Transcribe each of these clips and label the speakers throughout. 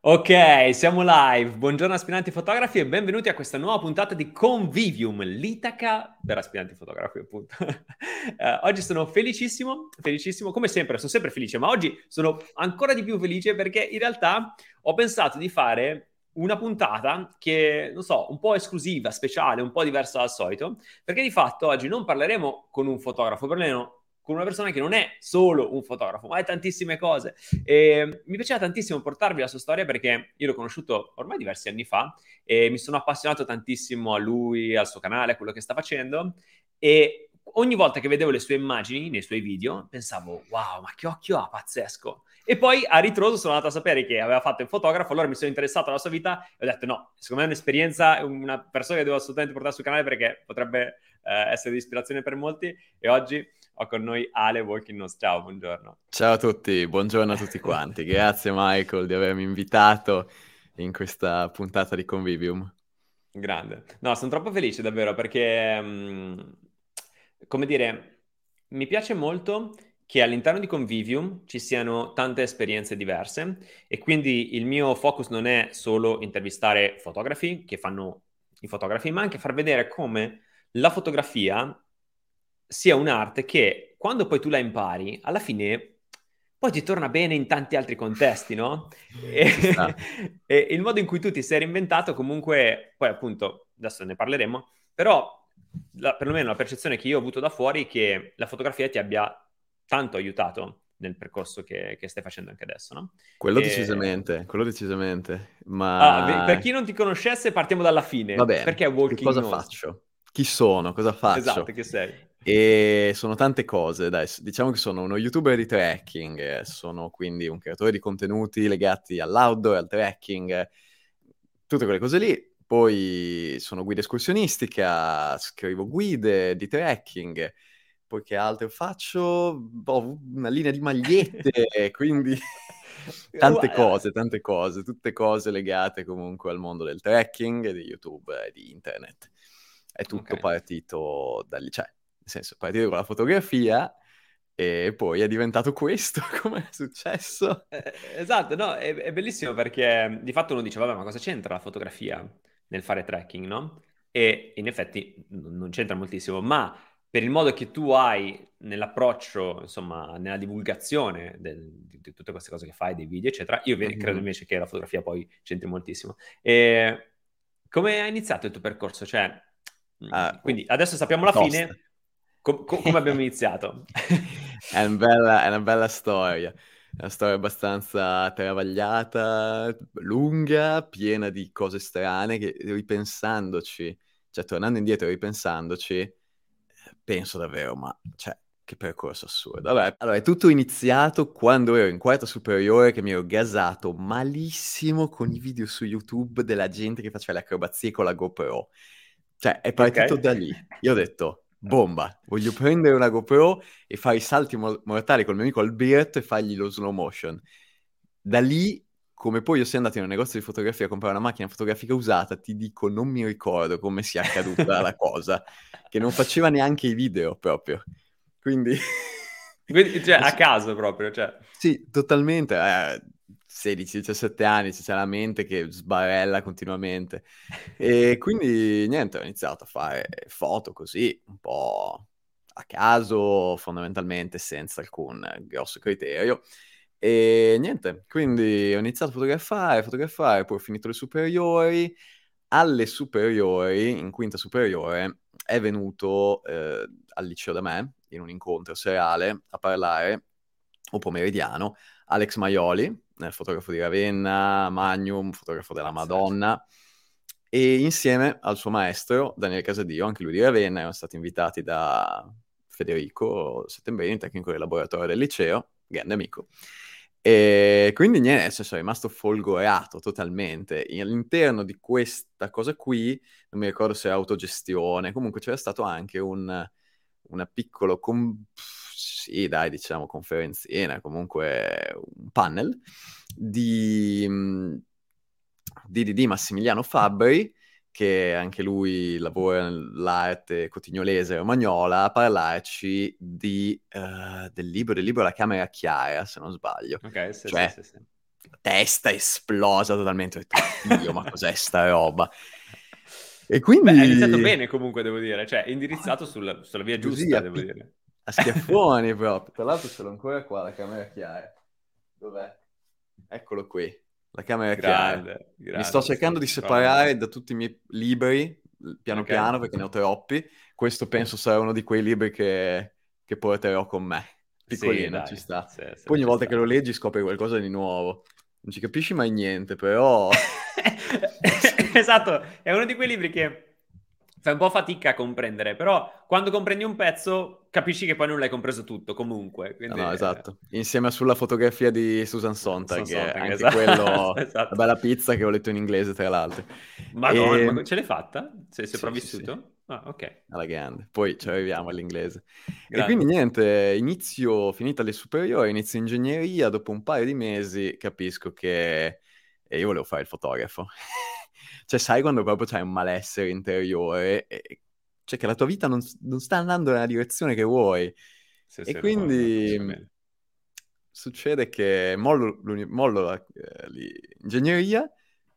Speaker 1: Ok, siamo live. Buongiorno aspiranti fotografi e benvenuti a questa nuova puntata di Convivium, l'Itaca per aspiranti fotografi, appunto. uh, oggi sono felicissimo, felicissimo, come sempre, sono sempre felice, ma oggi sono ancora di più felice perché in realtà ho pensato di fare una puntata che, non so, un po' esclusiva, speciale, un po' diversa dal solito, perché di fatto oggi non parleremo con un fotografo, parleremo con una persona che non è solo un fotografo, ma è tantissime cose. E mi piaceva tantissimo portarvi la sua storia perché io l'ho conosciuto ormai diversi anni fa e mi sono appassionato tantissimo a lui, al suo canale, a quello che sta facendo e ogni volta che vedevo le sue immagini nei suoi video pensavo wow, ma che occhio ha, pazzesco. E poi a ritroso sono andato a sapere che aveva fatto il fotografo, allora mi sono interessato alla sua vita e ho detto no, secondo me è un'esperienza, una persona che devo assolutamente portare sul canale perché potrebbe eh, essere di ispirazione per molti e oggi ho con noi Ale Walking Nose. Ciao, buongiorno.
Speaker 2: Ciao a tutti, buongiorno a tutti quanti. Grazie Michael di avermi invitato in questa puntata di Convivium.
Speaker 1: Grande. No, sono troppo felice davvero perché, um, come dire, mi piace molto che all'interno di Convivium ci siano tante esperienze diverse e quindi il mio focus non è solo intervistare fotografi che fanno i fotografi, ma anche far vedere come la fotografia sia un'arte che quando poi tu la impari, alla fine poi ti torna bene in tanti altri contesti, no? E, e, il modo in cui tu ti sei reinventato comunque, poi appunto, adesso ne parleremo, però la, perlomeno la percezione che io ho avuto da fuori è che la fotografia ti abbia tanto aiutato nel percorso che, che stai facendo anche adesso, no?
Speaker 2: Quello e... decisamente, quello decisamente, ma...
Speaker 1: Ah, per chi non ti conoscesse partiamo dalla fine.
Speaker 2: Vabbè,
Speaker 1: perché Walking
Speaker 2: cosa
Speaker 1: Nose?
Speaker 2: faccio? Chi sono? Cosa faccio?
Speaker 1: Esatto, che sei?
Speaker 2: E sono tante cose, dai, diciamo che sono uno youtuber di tracking, sono quindi un creatore di contenuti legati all'outdoor, al tracking, tutte quelle cose lì. Poi sono guida escursionistica, scrivo guide di trekking, poi che altro faccio? Boh, una linea di magliette, quindi tante cose, tante cose, tutte cose legate comunque al mondo del trekking, di YouTube e di internet. È tutto okay. partito da lì, cioè senso, partire con la fotografia e poi è diventato questo, come è successo?
Speaker 1: Eh, esatto, no, è, è, bellissimo perché di fatto uno dice, vabbè, ma cosa c'entra la fotografia nel fare tracking, no? E in effetti non c'entra moltissimo, ma per il modo che tu hai nell'approccio, insomma, nella divulgazione del, di, di, tutte queste cose che fai, dei video, eccetera, io mm-hmm. credo invece che la fotografia poi c'entri moltissimo. E come hai iniziato il tuo percorso? Cioè, uh, quindi adesso sappiamo la tosta. fine, Com- com- come abbiamo iniziato?
Speaker 2: è, una bella, è una bella storia. È una storia abbastanza travagliata, lunga, piena di cose strane che ripensandoci, cioè tornando indietro e ripensandoci, penso davvero, ma cioè, che percorso assurdo. Vabbè, allora è tutto iniziato quando ero in quarta superiore che mi ero gasato malissimo con i video su YouTube della gente che faceva le acrobazie con la GoPro. Cioè, è partito okay. da lì. Io ho detto, bomba, voglio prendere una GoPro e fare i salti mortali col mio amico Alberto e fargli lo slow motion. Da lì, come poi io sia andato in un negozio di fotografia a comprare una macchina fotografica usata, ti dico, non mi ricordo come sia accaduta la cosa, che non faceva neanche i video proprio. Quindi...
Speaker 1: Quindi, cioè, a caso proprio, cioè.
Speaker 2: Sì, totalmente. Eh, 16-17 anni, c'è la mente che sbarella continuamente. E quindi niente, ho iniziato a fare foto così, un po' a caso, fondamentalmente senza alcun grosso criterio. E niente, quindi ho iniziato a fotografare, fotografare, poi ho finito le superiori. Alle superiori, in quinta superiore, è venuto eh, al liceo da me, in un incontro serale, a parlare, o pomeridiano, Alex Maioli, fotografo di Ravenna, Magnum, fotografo della Madonna, e insieme al suo maestro, Daniele Casadio, anche lui di Ravenna, erano stati invitati da Federico Settembrini, tecnico del laboratorio del liceo, grande amico. E quindi niente, sono rimasto folgorato totalmente. All'interno di questa cosa qui, non mi ricordo se era autogestione, comunque c'era stato anche un, una piccolo... Com- sì, dai, diciamo conferenzina, comunque un panel di, di, di Massimiliano Fabbri, che anche lui lavora nell'arte cotignolese romagnola, a parlarci di, uh, del libro, del libro La Camera Chiara, se non sbaglio.
Speaker 1: Ok, sì,
Speaker 2: cioè,
Speaker 1: sì, sì, sì.
Speaker 2: testa esplosa totalmente. Ho detto, Dio, ma cos'è sta roba? E quindi...
Speaker 1: Beh, è iniziato bene comunque, devo dire, cioè indirizzato sul, sulla via giusta, Così, devo dire.
Speaker 2: A schiaffoni proprio. Tra l'altro ce l'ho ancora qua, la camera chiara. Dov'è? Eccolo qui, la camera grande, chiara. Mi sto cercando di separare da tutti i miei libri, piano okay. piano, perché ne ho troppi. Questo penso sarà uno di quei libri che, che porterò con me. Piccolino, sì, ci sta. Sì, sì, Poi ogni volta sta. che lo leggi scopri qualcosa di nuovo. Non ci capisci mai niente, però...
Speaker 1: esatto, è uno di quei libri che fai un po' fatica a comprendere, però quando comprendi un pezzo capisci che poi non l'hai compreso tutto comunque. Quindi...
Speaker 2: No, esatto. Insieme sulla fotografia di Susan Sontag, Susan Sontag anche esatto. quello, esatto. la bella pizza che ho letto in inglese tra l'altro.
Speaker 1: Madonna, e... ma ce l'hai fatta? Sei sopravvissuto? Sì, sì. Ah, ok.
Speaker 2: Alla grande. Poi ci arriviamo all'inglese. Grande. E quindi niente, inizio, finita le superiori, inizio ingegneria, dopo un paio di mesi capisco che io volevo fare il fotografo. Cioè, sai quando proprio c'hai un malessere interiore, e... cioè che la tua vita non, non, sta andando nella direzione che vuoi. Sì, e quindi succede che mollo, mollo la, eh, l'ingegneria,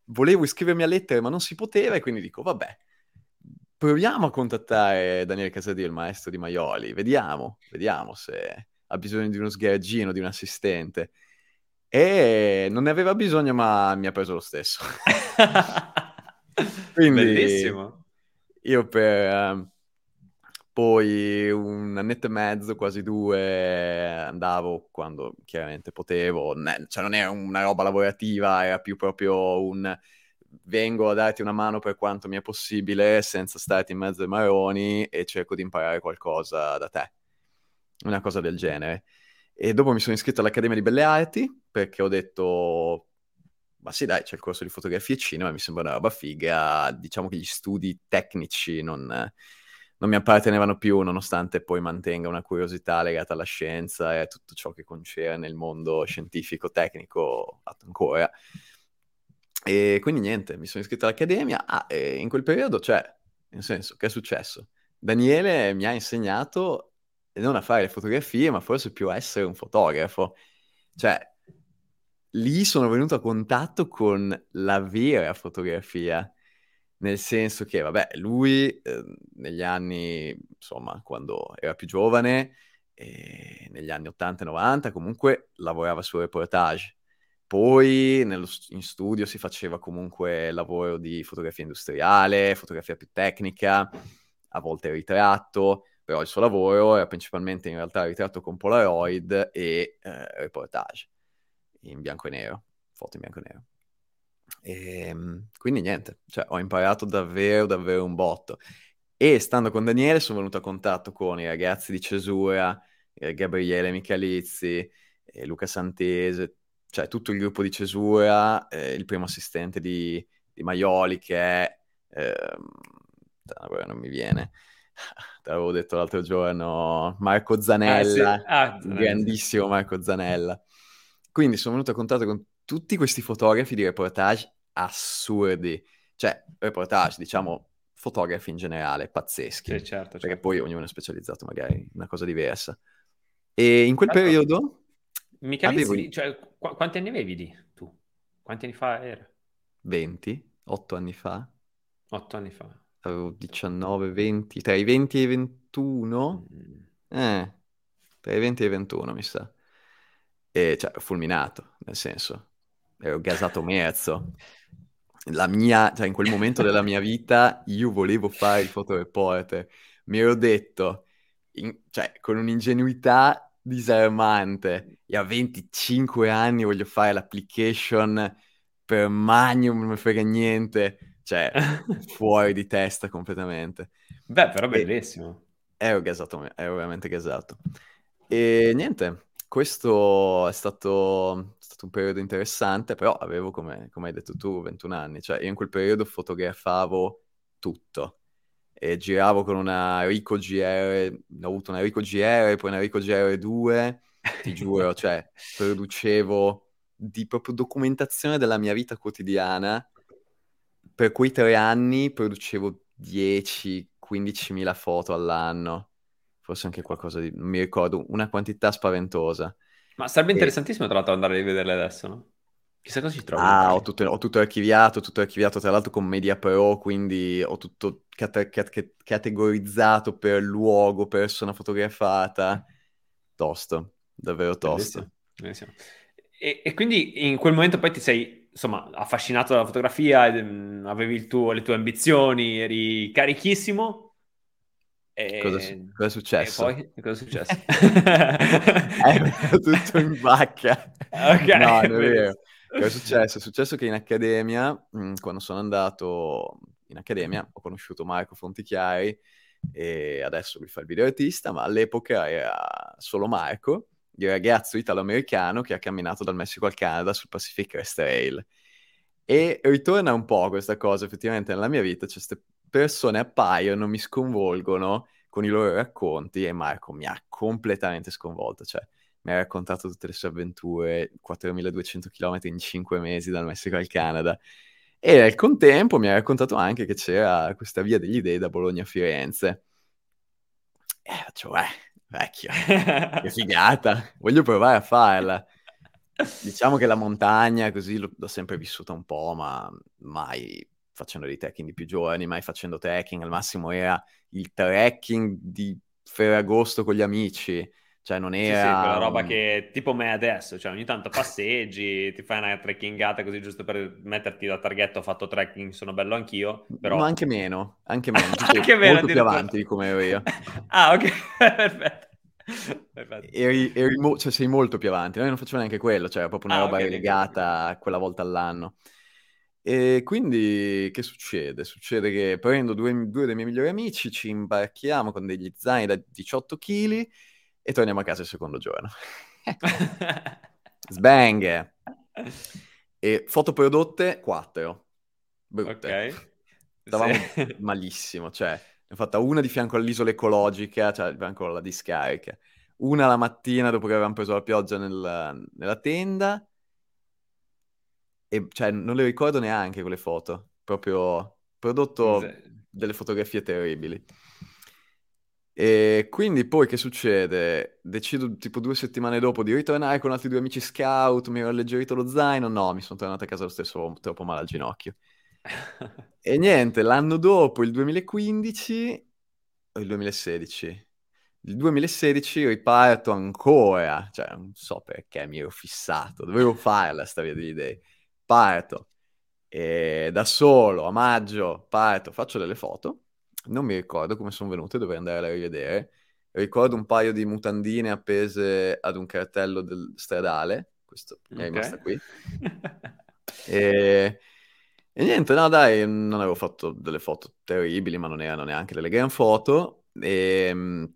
Speaker 2: volevo iscrivermi a lettere ma non si poteva e quindi dico vabbè, proviamo a contattare Daniele Casadì, il maestro di Maioli, vediamo, vediamo se ha bisogno di uno sgheragino, di un assistente. E non ne aveva bisogno ma mi ha preso lo stesso. Quindi, Bellissimo. Io per uh, poi un annetto e mezzo, quasi due, andavo quando chiaramente potevo, ne, cioè non era una roba lavorativa, era più proprio un vengo a darti una mano per quanto mi è possibile senza starti in mezzo ai maroni e cerco di imparare qualcosa da te. Una cosa del genere. E dopo mi sono iscritto all'Accademia di Belle Arti perché ho detto ma sì dai, c'è il corso di fotografia e cinema, mi sembra una roba figa, diciamo che gli studi tecnici non, non, mi appartenevano più, nonostante poi mantenga una curiosità legata alla scienza e a tutto ciò che concerne il mondo scientifico, tecnico, ancora. E quindi niente, mi sono iscritto all'Accademia, ah, in quel periodo, cioè, nel senso, che è successo? Daniele mi ha insegnato non a fare le fotografie, ma forse più a essere un fotografo. Cioè, lì sono venuto a contatto con la vera fotografia, nel senso che, vabbè, lui eh, negli anni, insomma, quando era più giovane, eh, negli anni 80 e 90, comunque lavorava su reportage. Poi nello, in studio si faceva comunque lavoro di fotografia industriale, fotografia più tecnica, a volte ritratto, però il suo lavoro era principalmente in realtà ritratto con Polaroid e eh, reportage in bianco e nero, foto in bianco e nero. E, ehm, quindi niente, cioè, ho imparato davvero, davvero un botto. E stando con Daniele sono venuto a contatto con i ragazzi di Cesura, eh, Gabriele Michalizzi, eh, Luca Santese, cioè tutto il gruppo di Cesura, eh, il primo assistente di, di Maioli che è... Ehm, non mi viene te l'avevo detto l'altro giorno, Marco Zanella, ah, sì. ah, grandissimo Marco Zanella. Quindi sono venuto a contatto con tutti questi fotografi di reportage assurdi, cioè reportage, diciamo, fotografi in generale, pazzeschi,
Speaker 1: sì, certo,
Speaker 2: perché certo. poi ognuno è specializzato magari in una cosa diversa. E in quel ecco. periodo...
Speaker 1: Mica avevo... Cioè, qu- quanti anni avevi lì tu? Quanti anni fa era?
Speaker 2: 20, 8 anni fa.
Speaker 1: 8 anni fa.
Speaker 2: Avevo 19, 20, tra i 20 e i 21? Mm. Eh, tra i 20 e i 21 mi sa. E cioè, fulminato, nel senso, ero gasato mezzo. La mia, cioè, in quel momento della mia vita io volevo fare il fotoreporter. Mi ero detto, in, cioè, con un'ingenuità disarmante, e a 25 anni voglio fare l'application per Magnum, non mi frega niente, cioè, fuori di testa completamente.
Speaker 1: Beh, però bellissimo.
Speaker 2: E ero gasato, ero veramente gasato. E niente, questo è stato, stato, un periodo interessante, però avevo, come, come, hai detto tu, 21 anni, cioè io in quel periodo fotografavo tutto e giravo con una Ricoh GR, ho avuto una Ricoh GR, poi una Ricoh GR2, ti giuro, cioè producevo di proprio documentazione della mia vita quotidiana. Per quei tre anni producevo 10-15 mila foto all'anno forse anche qualcosa di, non mi ricordo, una quantità spaventosa.
Speaker 1: Ma sarebbe interessantissimo tra l'altro andare a rivederle adesso, no? Chissà cosa ci trovi.
Speaker 2: Ah, ho tutto, ho tutto archiviato, tutto archiviato tra l'altro con Media Pro, quindi ho tutto cate- cate- categorizzato per luogo, persona fotografata. Tosto, davvero tosto.
Speaker 1: Bellissimo. Bellissimo. E, e, quindi in quel momento poi ti sei, insomma, affascinato dalla fotografia, mm, avevi tuo, le tue ambizioni, eri carichissimo.
Speaker 2: E... Cosa, cosa, è successo?
Speaker 1: E poi cosa è successo?
Speaker 2: è tutto in vacca.
Speaker 1: Ok.
Speaker 2: No, non è vero. Cosa è successo? È successo che in accademia, mm, quando sono andato in accademia, ho conosciuto Marco Fontichiari e adesso lui fa il video artista, ma all'epoca era solo Marco, il ragazzo italo-americano che ha camminato dal Messico al Canada sul Pacific Crest Trail. E ritorna un po' questa cosa effettivamente nella mia vita, cioè queste persone appaiono, mi sconvolgono con i loro racconti e Marco mi ha completamente sconvolto, cioè mi ha raccontato tutte le sue avventure, 4200 km in 5 mesi dal Messico al Canada. E nel contempo mi ha raccontato anche che c'era questa via degli dei da Bologna a Firenze. E eh, vecchio, che figata, voglio provare a farla. Diciamo che la montagna così l'ho sempre vissuta un po', ma mai facendo dei trekking di più giorni, mai facendo trekking, al massimo era il trekking di Ferragosto con gli amici, cioè non era... Sì,
Speaker 1: sì, quella roba che tipo me adesso, cioè ogni tanto passeggi, ti fai una trekkingata così giusto per metterti da targhetto, ho fatto trekking, sono bello anch'io, però...
Speaker 2: No, anche meno, anche meno, anche meno molto più avanti di come ero io.
Speaker 1: ah, ok, perfetto.
Speaker 2: Eri, eri mo- cioè sei molto più avanti, noi non facciamo neanche quello, cioè era proprio una ah, roba okay, relegata okay. quella volta all'anno. E quindi che succede? Succede che prendo due, due, dei miei migliori amici, ci imbarchiamo con degli zaini da 18 kg e torniamo a casa il secondo giorno. Sbang! E foto prodotte 4. Brutte. Ok. Stavamo sì. malissimo, cioè, ne ho fatta una di fianco all'isola ecologica, cioè di fianco alla discarica. Una la mattina dopo che avevamo preso la pioggia nel, nella tenda e cioè non le ricordo neanche quelle foto, proprio prodotto delle fotografie terribili. E quindi poi che succede? Decido tipo due settimane dopo di ritornare con altri due amici scout, mi ero alleggerito lo zaino, no, mi sono tornato a casa lo stesso, troppo male al ginocchio. e niente, l'anno dopo, il 2015, o il 2016? Il 2016 riparto ancora, cioè non so perché mi ero fissato, dovevo farla sta via degli idee parto e da solo a maggio parto, faccio delle foto, non mi ricordo come sono venute, dovrei andare a rivedere. Ricordo un paio di mutandine appese ad un cartello del stradale, questo okay. è rimasta qui. e... e, niente, no dai, non avevo fatto delle foto terribili, ma non erano neanche delle gran foto. E ehm,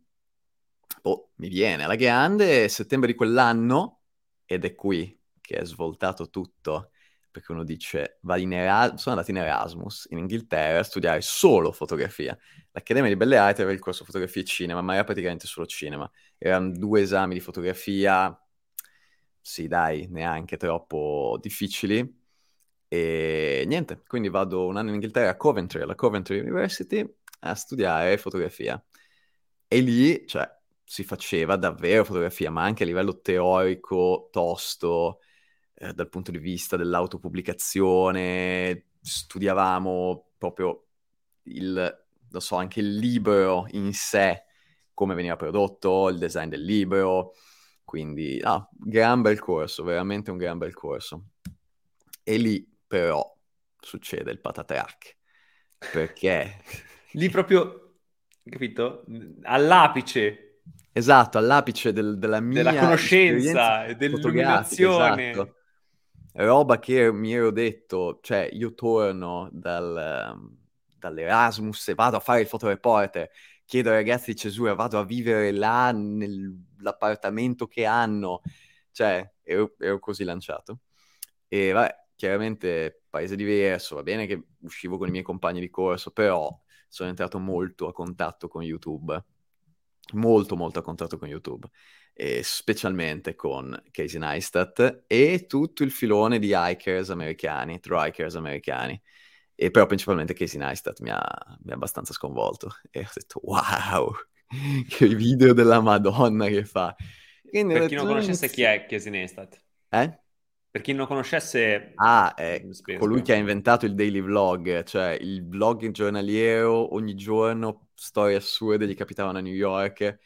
Speaker 2: oh, mi viene alla grande, settembre di quell'anno, ed è qui che è svoltato tutto perché uno dice, Erasmus, sono andato in Erasmus in Inghilterra a studiare solo fotografia. L'Accademia di Belle Arti aveva il corso fotografia e cinema, ma era praticamente solo cinema. Erano due esami di fotografia, sì dai, neanche troppo difficili. E niente, quindi vado un anno in Inghilterra a Coventry, alla Coventry University, a studiare fotografia. E lì, cioè, si faceva davvero fotografia, ma anche a livello teorico, tosto, eh, dal punto di vista dell'autopubblicazione, studiavamo proprio il, non so, anche il libro in sé, come veniva prodotto, il design del libro, quindi, ah, gran bel corso, veramente un gran bel corso. E lì però succede il patatrack, perché...
Speaker 1: lì proprio, capito? All'apice
Speaker 2: Esatto, all'apice del, della mia
Speaker 1: della conoscenza, dell'illuminazione. Esatto
Speaker 2: roba che mi ero detto, cioè io torno dal, dall'Erasmus e vado a fare il fotoreporter, chiedo ai ragazzi di Cesura, vado a vivere là nell'appartamento che hanno, cioè ero, ero così lanciato. E vabbè, chiaramente paese diverso, va bene che uscivo con i miei compagni di corso, però sono entrato molto a contatto con YouTube, molto molto a contatto con YouTube e specialmente con Casey Neistat e tutto il filone di hikers americani, true hikers americani. E però principalmente Casey Neistat mi ha, mi ha abbastanza sconvolto e ho detto wow, che video della Madonna che fa.
Speaker 1: Quindi per chi non conoscesse chi è Casey Neistat?
Speaker 2: Eh?
Speaker 1: Per chi non conoscesse...
Speaker 2: Ah, è colui che ha inventato il daily vlog, cioè il vlog giornaliero, ogni giorno, storie assurde, gli capitavano a New York,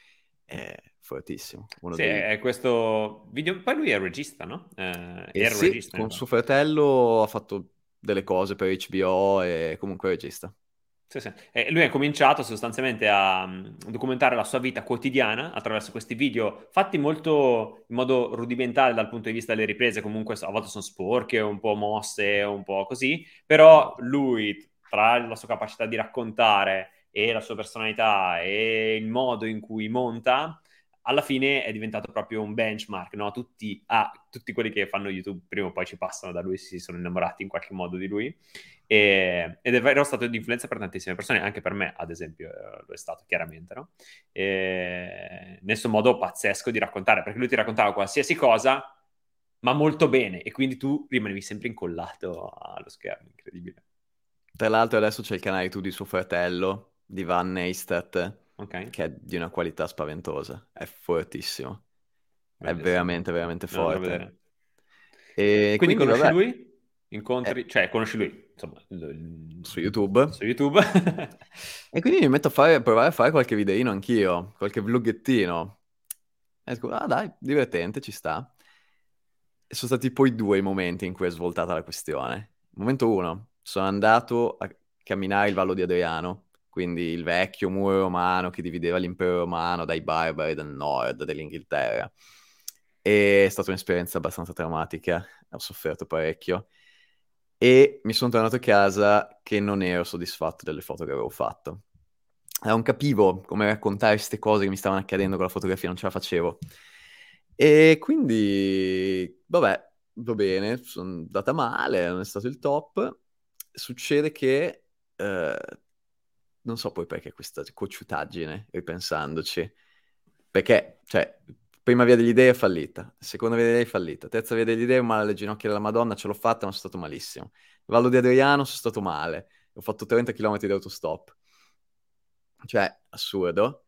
Speaker 2: è fortissimo.
Speaker 1: Uno sì, dei... è questo video... Poi lui è regista, no?
Speaker 2: Eh, era sì, regista. con suo fratello ha fatto delle cose per HBO e comunque regista.
Speaker 1: Sì, sì. E lui ha cominciato sostanzialmente a mm, documentare la sua vita quotidiana attraverso questi video fatti molto in modo rudimentale dal punto di vista delle riprese, comunque a volte sono sporche, un po' mosse, un po' così, però lui, tra la sua capacità di raccontare e la sua personalità e il modo in cui monta, alla fine è diventato proprio un benchmark, no? Tutti, ah, tutti quelli che fanno YouTube prima o poi ci passano da lui, si sono innamorati in qualche modo di lui e, ed è vero stato di influenza per tantissime persone, anche per me, ad esempio, eh, lo è stato chiaramente, no? E, nel suo modo pazzesco di raccontare, perché lui ti raccontava qualsiasi cosa, ma molto bene, e quindi tu rimanevi sempre incollato allo schermo, incredibile.
Speaker 2: Tra l'altro adesso c'è il canale YouTube di suo fratello, di Van Neistat, okay. che è di una qualità spaventosa, è fortissimo, è veramente, veramente forte.
Speaker 1: E quindi, quindi conosci vabbè, lui? Incontri, eh. cioè conosci lui? insomma,
Speaker 2: su YouTube.
Speaker 1: Su YouTube.
Speaker 2: e quindi mi metto a, fare, a provare a fare qualche videino anch'io, qualche vloggettino. E dico, ah dai, divertente, ci sta. E sono stati poi due i momenti in cui è svoltata la questione. Momento uno, sono andato a camminare il Vallo di Adriano, quindi il vecchio muro romano che divideva l'impero romano dai barbari del nord dell'Inghilterra. E è stata un'esperienza abbastanza traumatica, ho sofferto parecchio e mi sono tornato a casa che non ero soddisfatto delle foto che avevo fatto. Non capivo come raccontare queste cose che mi stavano accadendo con la fotografia, non ce la facevo. E quindi, vabbè, va bene, sono andata male, non è stato il top. Succede che, eh, non so poi perché questa cocciutaggine, ripensandoci, perché, cioè, prima via degli dei è fallita, seconda via degli dei è fallita, terza via degli dei, male alle ginocchia della Madonna, ce l'ho fatta, ma sono stato malissimo. Vallo di Adriano sono stato male, ho fatto 30 km di autostop. Cioè, assurdo.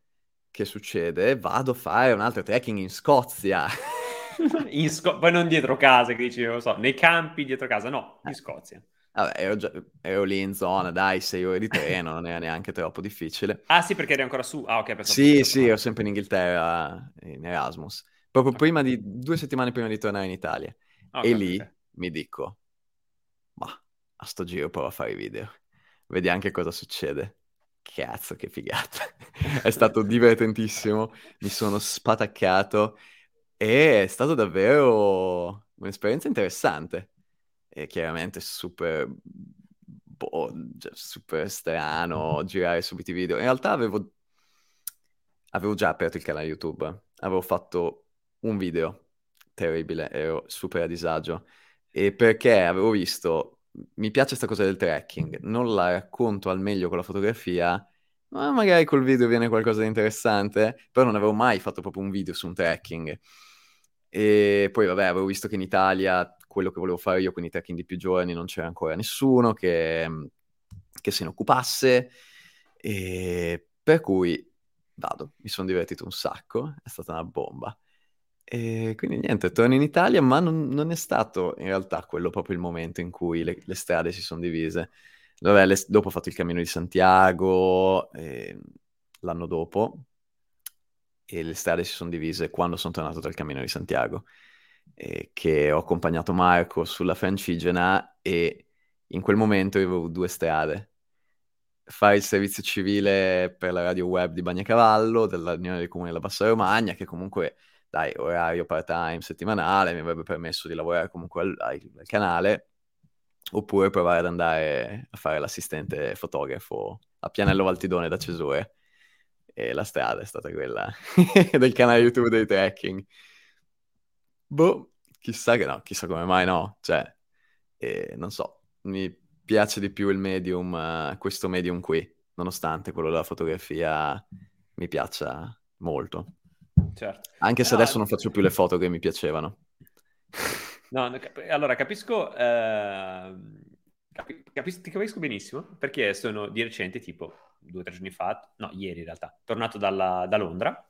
Speaker 2: Che succede? Vado a fare un altro trekking in Scozia.
Speaker 1: in Sco- poi non dietro casa, che dici, non so, nei campi dietro casa, no, in eh. Scozia.
Speaker 2: Vabbè, ero, già, ero, lì in zona, dai, sei ore di treno, non era neanche troppo difficile.
Speaker 1: Ah sì, perché eri ancora su? Ah ok,
Speaker 2: Sì, sì, ero sempre in Inghilterra, in Erasmus. Proprio okay. prima di, due settimane prima di tornare in Italia. Okay, e lì okay. mi dico, ma a sto giro provo a fare i video. Vedi anche cosa succede. Cazzo, che figata. è stato divertentissimo, mi sono spataccato e è stato davvero un'esperienza interessante è chiaramente super, boh, cioè, super strano girare subito i video. In realtà avevo, avevo già aperto il canale YouTube, avevo fatto un video terribile, ero super a disagio. E perché avevo visto, mi piace questa cosa del tracking, non la racconto al meglio con la fotografia, ma magari col video viene qualcosa di interessante, però non avevo mai fatto proprio un video su un tracking. E poi vabbè, avevo visto che in Italia quello che volevo fare io, quindi trekking di più giorni, non c'era ancora nessuno che, che se ne occupasse, e per cui vado, mi sono divertito un sacco, è stata una bomba. E quindi niente, torno in Italia, ma non, non, è stato in realtà quello proprio il momento in cui le, le strade si sono divise. Vabbè, le, dopo ho fatto il cammino di Santiago, eh, l'anno dopo, e le strade si sono divise quando sono tornato dal cammino di Santiago eh, che ho accompagnato Marco sulla Francigena e in quel momento avevo due strade. Fare il servizio civile per la radio web di Bagnacavallo, dell'Unione dei Comuni della Bassa Romagna, che comunque, dai, orario part-time settimanale, mi avrebbe permesso di lavorare comunque al, al, al canale, oppure provare ad andare a fare l'assistente fotografo a Pianello Valtidone da Cesure. E la strada è stata quella del canale YouTube dei trekking. Boh, chissà che no, chissà come mai no, cioè, eh, non so, mi piace di più il medium, uh, questo medium qui, nonostante quello della fotografia mi piaccia molto. Certo. Anche se no, adesso non faccio più le foto che mi piacevano.
Speaker 1: No, allora capisco, eh, capi, capis- ti capisco benissimo perché sono di recente, tipo due o tre giorni fa, no, ieri in realtà, tornato dalla, da Londra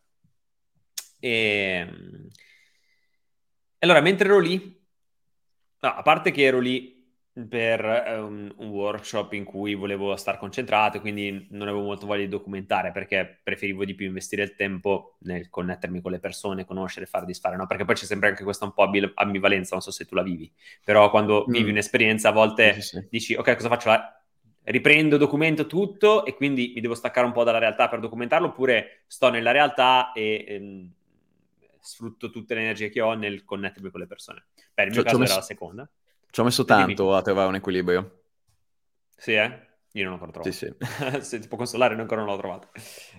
Speaker 1: e allora, mentre ero lì, No, a parte che ero lì per um, un workshop in cui volevo stare concentrato, quindi non avevo molto voglia di documentare perché preferivo di più investire il tempo nel connettermi con le persone, conoscere, far disfare, no? Perché poi c'è sempre anche questa un po' ambivalenza, non so se tu la vivi, però quando mm. vivi un'esperienza a volte sì, sì. dici ok, cosa faccio? Riprendo, documento tutto e quindi mi devo staccare un po' dalla realtà per documentarlo oppure sto nella realtà e... Ehm, sfrutto tutte le energie che ho nel connettermi con le persone. Per il mio cioè, caso messo... era la seconda.
Speaker 2: Ci ho messo tanto Dimmi. a trovare un equilibrio.
Speaker 1: Sì, eh? Io non l'ho ancora trovato.
Speaker 2: Sì, sì.
Speaker 1: Se ti può consolare, ancora non l'ho trovato.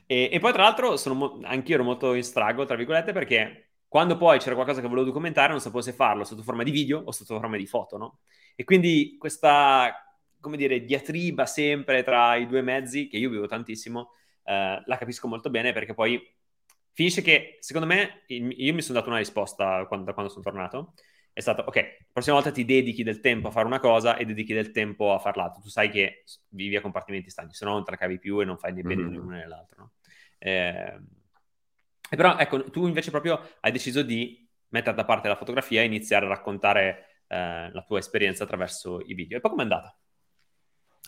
Speaker 1: E, e poi, tra l'altro, sono mo- anch'io ero molto in strago, tra virgolette, perché quando poi c'era qualcosa che volevo documentare, non sapevo se farlo sotto forma di video o sotto forma di foto, no? E quindi questa, come dire, diatriba sempre tra i due mezzi, che io vivo tantissimo, eh, la capisco molto bene perché poi finisce che, secondo me, io mi sono dato una risposta quando, da quando sono tornato, è stato, ok, la prossima volta ti dedichi del tempo a fare una cosa e dedichi del tempo a far l'altro. Tu sai che vivi a compartimenti stagni, se no non te la cavi più e non fai né bene mm-hmm. l'uno né l'altro. No? Eh, però, ecco, tu invece proprio hai deciso di mettere da parte la fotografia e iniziare a raccontare eh, la tua esperienza attraverso i video. E poi com'è andata?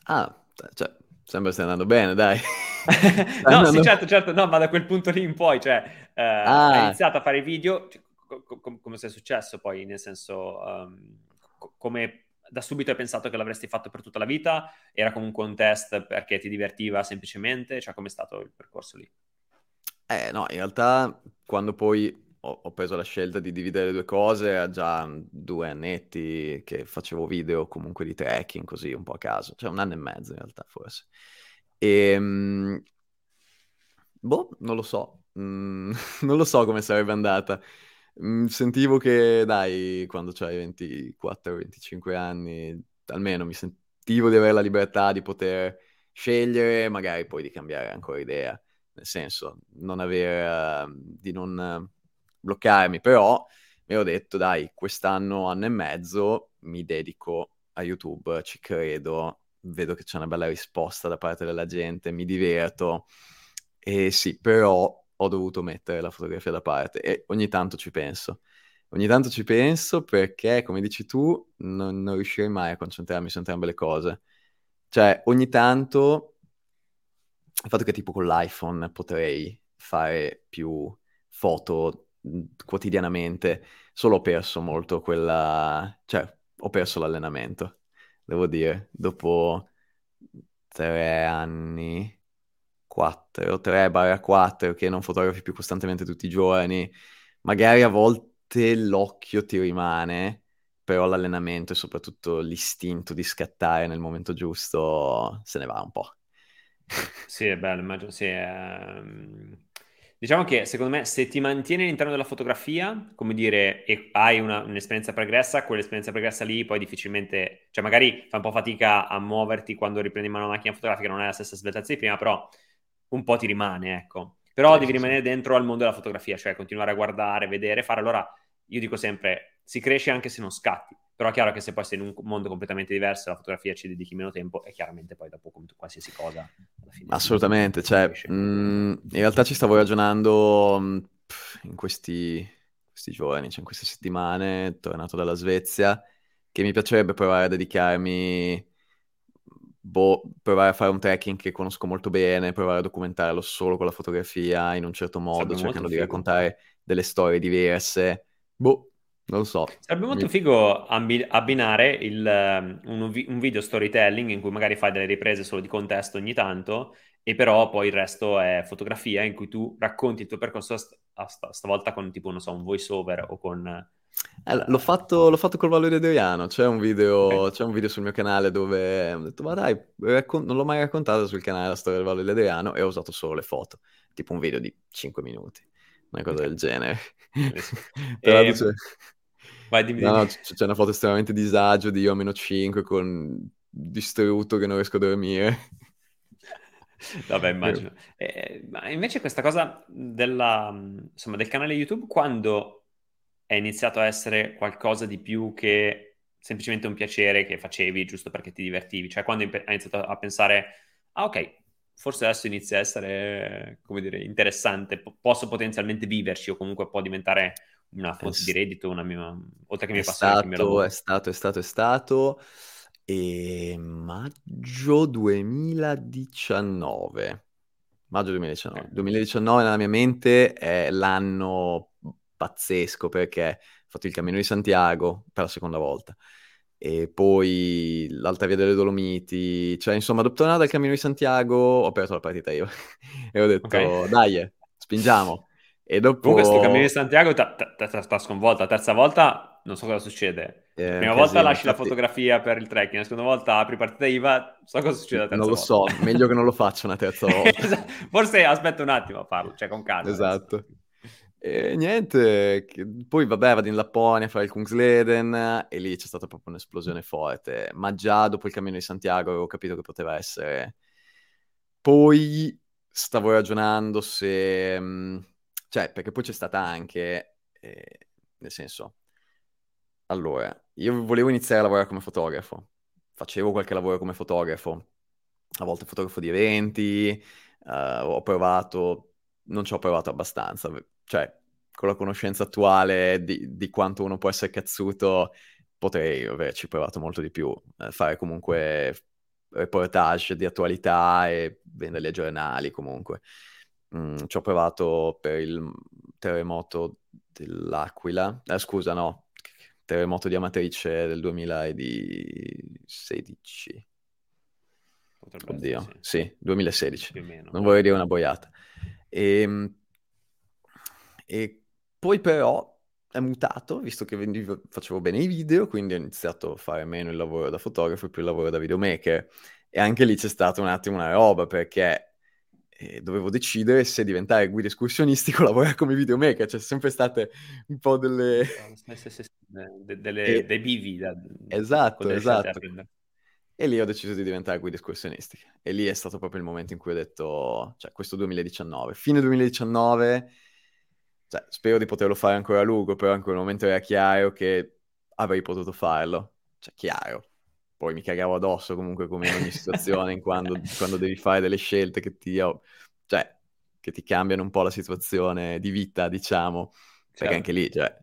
Speaker 2: Ah, cioè, sembra stia andando bene, dai.
Speaker 1: no, andando... sì, certo, certo, no, ma da quel punto lì in poi, cioè, eh, ah. hai iniziato a fare video, cioè, com- come sia successo poi, nel senso, um, co- come da subito hai pensato che l'avresti fatto per tutta la vita? Era comunque un test perché ti divertiva semplicemente? Cioè, com'è stato il percorso lì?
Speaker 2: Eh, no, in realtà quando poi ho, ho preso la scelta di dividere le due cose, era già due annetti che facevo video comunque di trekking, così un po' a caso, cioè un anno e mezzo in realtà forse. E, ehm, boh, non lo so, mm, non lo so come sarebbe andata. Mm, sentivo che, dai, quando c'hai 24-25 anni, almeno mi sentivo di avere la libertà di poter scegliere, magari poi di cambiare ancora idea, nel senso, non avere, uh, di non bloccarmi, però mi ero detto, dai, quest'anno, anno e mezzo, mi dedico a YouTube, ci credo, vedo che c'è una bella risposta da parte della gente, mi diverto, e sì, però ho dovuto mettere la fotografia da parte e ogni tanto ci penso. Ogni tanto ci penso perché, come dici tu, non, non riuscirei mai a concentrarmi su entrambe le cose. Cioè, ogni tanto, il fatto che tipo con l'iPhone potrei fare più foto quotidianamente, solo ho perso molto quella... cioè, ho perso l'allenamento, devo dire, dopo tre anni 4, 3 barra 4 che non fotografi più costantemente tutti i giorni, magari a volte l'occhio ti rimane, però l'allenamento e soprattutto l'istinto di scattare nel momento giusto se ne va un po'.
Speaker 1: Sì, è bello, immagino, sì. È... Diciamo che secondo me se ti mantieni all'interno della fotografia, come dire, e hai una, un'esperienza pregressa, quell'esperienza pregressa lì poi difficilmente, cioè magari fa un po' fatica a muoverti quando riprendi in mano una macchina fotografica, non è la stessa sveltezza di prima, però un po' ti rimane, ecco. Però sì, devi sì, rimanere dentro al mondo della fotografia, cioè continuare a guardare, vedere, fare. Allora, io dico sempre, si cresce anche se non scatti. Però è chiaro che se poi sei in un mondo completamente diverso, la fotografia ci dedichi meno tempo e chiaramente poi dopo come qualsiasi cosa.
Speaker 2: Assolutamente, cioè, mh, mm, in realtà ci stavo ragionando mh, mm, in questi, questi giorni, cioè in queste settimane, tornato dalla Svezia, che mi piacerebbe provare a dedicarmi boh, provare a fare un tracking che conosco molto bene, provare a documentarlo solo con la fotografia in un certo modo, Sarebbe cercando di raccontare delle storie diverse. Boh, non lo so.
Speaker 1: Sarebbe molto Mi... figo abbinare il, um, un, un, video storytelling in cui magari fai delle riprese solo di contesto ogni tanto e però poi il resto è fotografia in cui tu racconti il tuo percorso st- st- stavolta con tipo, non so, un voice over o con
Speaker 2: eh, l'ho, fatto, l'ho fatto col Valore Adriano, c'è un, video, okay. c'è un video sul mio canale dove ho detto ma dai, raccon- non l'ho mai raccontata sul canale la storia del Valore Adriano e ho usato solo le foto, tipo un video di 5 minuti, una cosa okay. del genere. Tra e... c'è... Vai, dimmi, no, no, c'è, c'è una foto estremamente disagio di io a meno 5 con distrutto che non riesco a dormire.
Speaker 1: Vabbè, immagino. Eh, ma invece questa cosa della, insomma, del canale YouTube, quando è iniziato a essere qualcosa di più che semplicemente un piacere che facevi giusto perché ti divertivi. Cioè, quando hai iniziato a pensare, ah, ok, forse adesso inizia a essere, come dire, interessante, posso potenzialmente viverci o comunque può diventare una fonte di reddito, una mia, oltre che
Speaker 2: mi
Speaker 1: è
Speaker 2: stato? È stato, è stato, è stato, e maggio 2019. Maggio 2019. Okay. 2019 nella mia mente è l'anno pazzesco perché ho fatto il Cammino di Santiago per la seconda volta e poi l'Alta Via delle Dolomiti, cioè insomma dopo tornare dal Cammino di Santiago ho aperto la partita io e ho detto okay. dai, spingiamo. E dopo...
Speaker 1: Comunque questo Cammino di Santiago sta sconvolta, la terza volta non so cosa succede. Eh, la prima volta lasci infatti... la fotografia per il trekking, la seconda volta apri partita IVA, so cosa succede la terza
Speaker 2: Non lo
Speaker 1: volta.
Speaker 2: so, meglio che non lo faccia una terza volta.
Speaker 1: Esatto. Forse aspetta un attimo a farlo, cioè con calma.
Speaker 2: Esatto. Adesso. E niente, poi vabbè vado in Lapponia a fare il Kungsleden e lì c'è stata proprio un'esplosione forte, ma già dopo il Cammino di Santiago avevo capito che poteva essere... Poi stavo ragionando se... Cioè, perché poi c'è stata anche, eh, nel senso, allora, io volevo iniziare a lavorare come fotografo, facevo qualche lavoro come fotografo, a volte fotografo di eventi, uh, ho provato, non ci ho provato abbastanza, cioè con la conoscenza attuale di, di quanto uno può essere cazzuto, potrei averci provato molto di più. Eh, fare comunque reportage di attualità e venderli ai giornali comunque. Mm, ci ho provato per il terremoto dell'Aquila, eh, scusa no, terremoto di Amatrice del 2016. Potrebbe Oddio, essere, sì. sì, 2016. Non vorrei dire una boiata. E, ehm, e poi però è mutato, visto che vendivo, facevo bene i video, quindi ho iniziato a fare meno il lavoro da fotografo e più il lavoro da videomaker. E anche lì c'è stata un attimo una roba, perché eh, dovevo decidere se diventare guida escursionistico o lavorare come videomaker. C'è sempre state un po' delle...
Speaker 1: De- delle e... dei bivi. Da...
Speaker 2: Esatto, esatto. E lì ho deciso di diventare guida escursionistica. E lì è stato proprio il momento in cui ho detto, cioè questo 2019, fine 2019 cioè, spero di poterlo fare ancora a lungo, però in quel momento era chiaro che avrei potuto farlo. Cioè, chiaro. Poi mi cagavo addosso comunque come in ogni situazione, in quando, quando, devi fare delle scelte che ti, cioè, che ti cambiano un po' la situazione di vita, diciamo. Certo. Perché anche lì, cioè,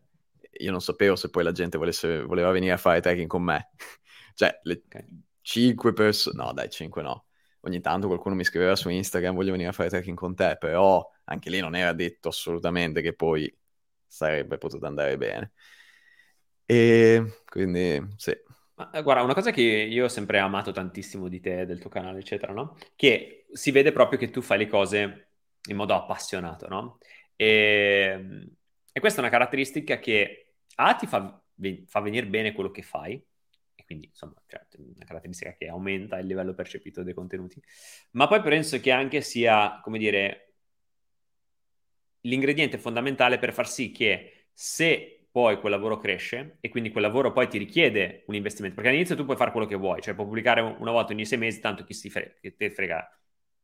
Speaker 2: io non sapevo se poi la gente volesse, voleva venire a fare trekking con me. cioè, le okay. cinque persone... No, dai, cinque no. Ogni tanto qualcuno mi scriveva su Instagram, voglio venire a fare trekking con te, però anche lì non era detto assolutamente che poi sarebbe potuto andare bene. E quindi sì.
Speaker 1: Ma, eh, guarda, una cosa che io ho sempre amato tantissimo di te, del tuo canale, eccetera, no? Che si vede proprio che tu fai le cose in modo appassionato, no? E, e questa è una caratteristica che A ti fa, fa venire bene quello che fai, e quindi insomma cioè, una caratteristica che aumenta il livello percepito dei contenuti, ma poi penso che anche sia, come dire, l'ingrediente fondamentale per far sì che se poi quel lavoro cresce e quindi quel lavoro poi ti richiede un investimento, perché all'inizio tu puoi fare quello che vuoi, cioè puoi pubblicare una volta ogni sei mesi, tanto chi si frega, che te frega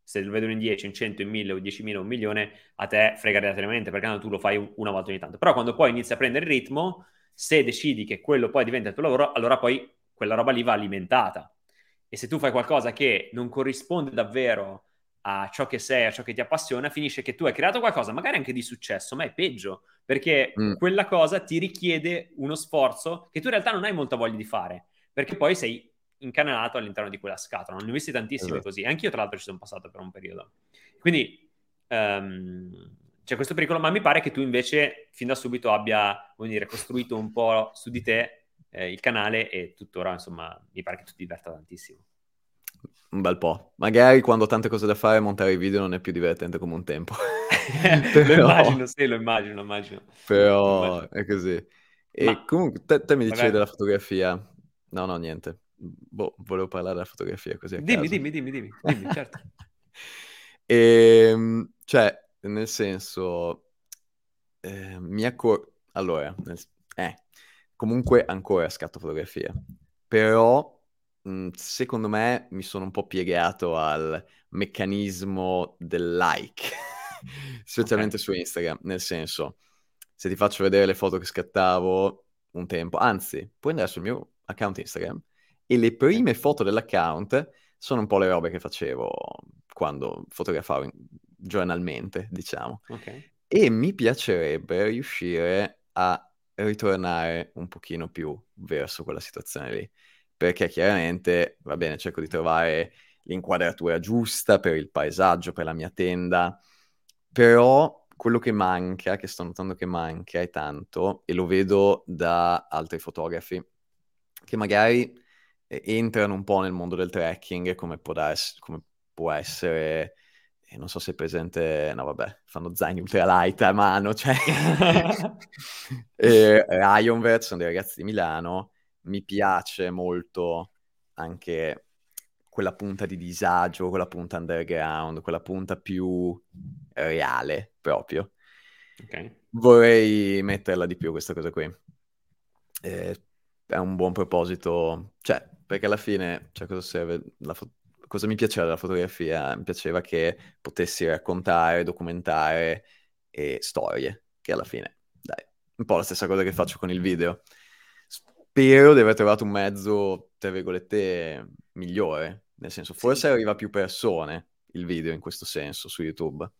Speaker 1: se lo vedono in 10, in 100, in 1000 o 10.000 o un milione, a te frega relativamente perché tu lo fai una volta ogni tanto. Però quando poi inizi a prendere il ritmo, se decidi che quello poi diventa il tuo lavoro, allora poi quella roba lì va alimentata. E se tu fai qualcosa che non corrisponde davvero a ciò che sei, a ciò che ti appassiona, finisce che tu hai creato qualcosa, magari anche di successo, ma è peggio, perché mm. quella cosa ti richiede uno sforzo che tu in realtà non hai molta voglia di fare, perché poi sei incanalato all'interno di quella scatola. Non ne ho visti tantissimi esatto. così, anche io tra l'altro ci sono passato per un periodo. Quindi um, c'è questo pericolo, ma mi pare che tu invece fin da subito abbia, come dire, costruito un po' su di te eh, il canale e tuttora, insomma, mi pare che tu ti diverta tantissimo.
Speaker 2: Un bel po'. Magari quando ho tante cose da fare, montare i video non è più divertente come un tempo.
Speaker 1: Però... lo immagino, sì, lo immagino, lo immagino.
Speaker 2: Però lo immagino. è così. E Ma... comunque, te, te mi dicevi Magari... della fotografia. No, no, niente. Boh, volevo parlare della fotografia così a
Speaker 1: Dimmi, dimmi, dimmi, dimmi, dimmi, certo.
Speaker 2: e, ehm, cioè, nel senso, eh, mi accorgo... Allora, nel... eh, comunque ancora scatto fotografia. Però secondo me mi sono un po' piegato al meccanismo del like, specialmente okay. su Instagram, nel senso, se ti faccio vedere le foto che scattavo un tempo, anzi, puoi andare sul mio account Instagram e le prime foto dell'account sono un po' le robe che facevo quando fotografavo giornalmente, diciamo. Okay. E mi piacerebbe riuscire a ritornare un pochino più verso quella situazione lì. Perché chiaramente, va bene, cerco di trovare l'inquadratura giusta per il paesaggio, per la mia tenda, però quello che manca, che sto notando che manca è tanto, e lo vedo da altri fotografi, che magari eh, entrano un po' nel mondo del trekking, come può, darsi, come può essere e non so se è presente, no vabbè, fanno zaini ultralight a mano, cioè... e Rionvert sono dei ragazzi di Milano, mi piace molto anche quella punta di disagio, quella punta underground, quella punta più reale proprio. Okay. Vorrei metterla di più questa cosa qui. Eh, è un buon proposito, cioè, perché alla fine, cioè, cosa serve? La fo- cosa mi piaceva della fotografia? Mi piaceva che potessi raccontare, documentare e storie, che alla fine, dai, un po' la stessa cosa che faccio con il video. Spero di aver trovato un mezzo, tra virgolette, migliore, nel senso, forse sì. arriva più persone il video in questo senso su YouTube.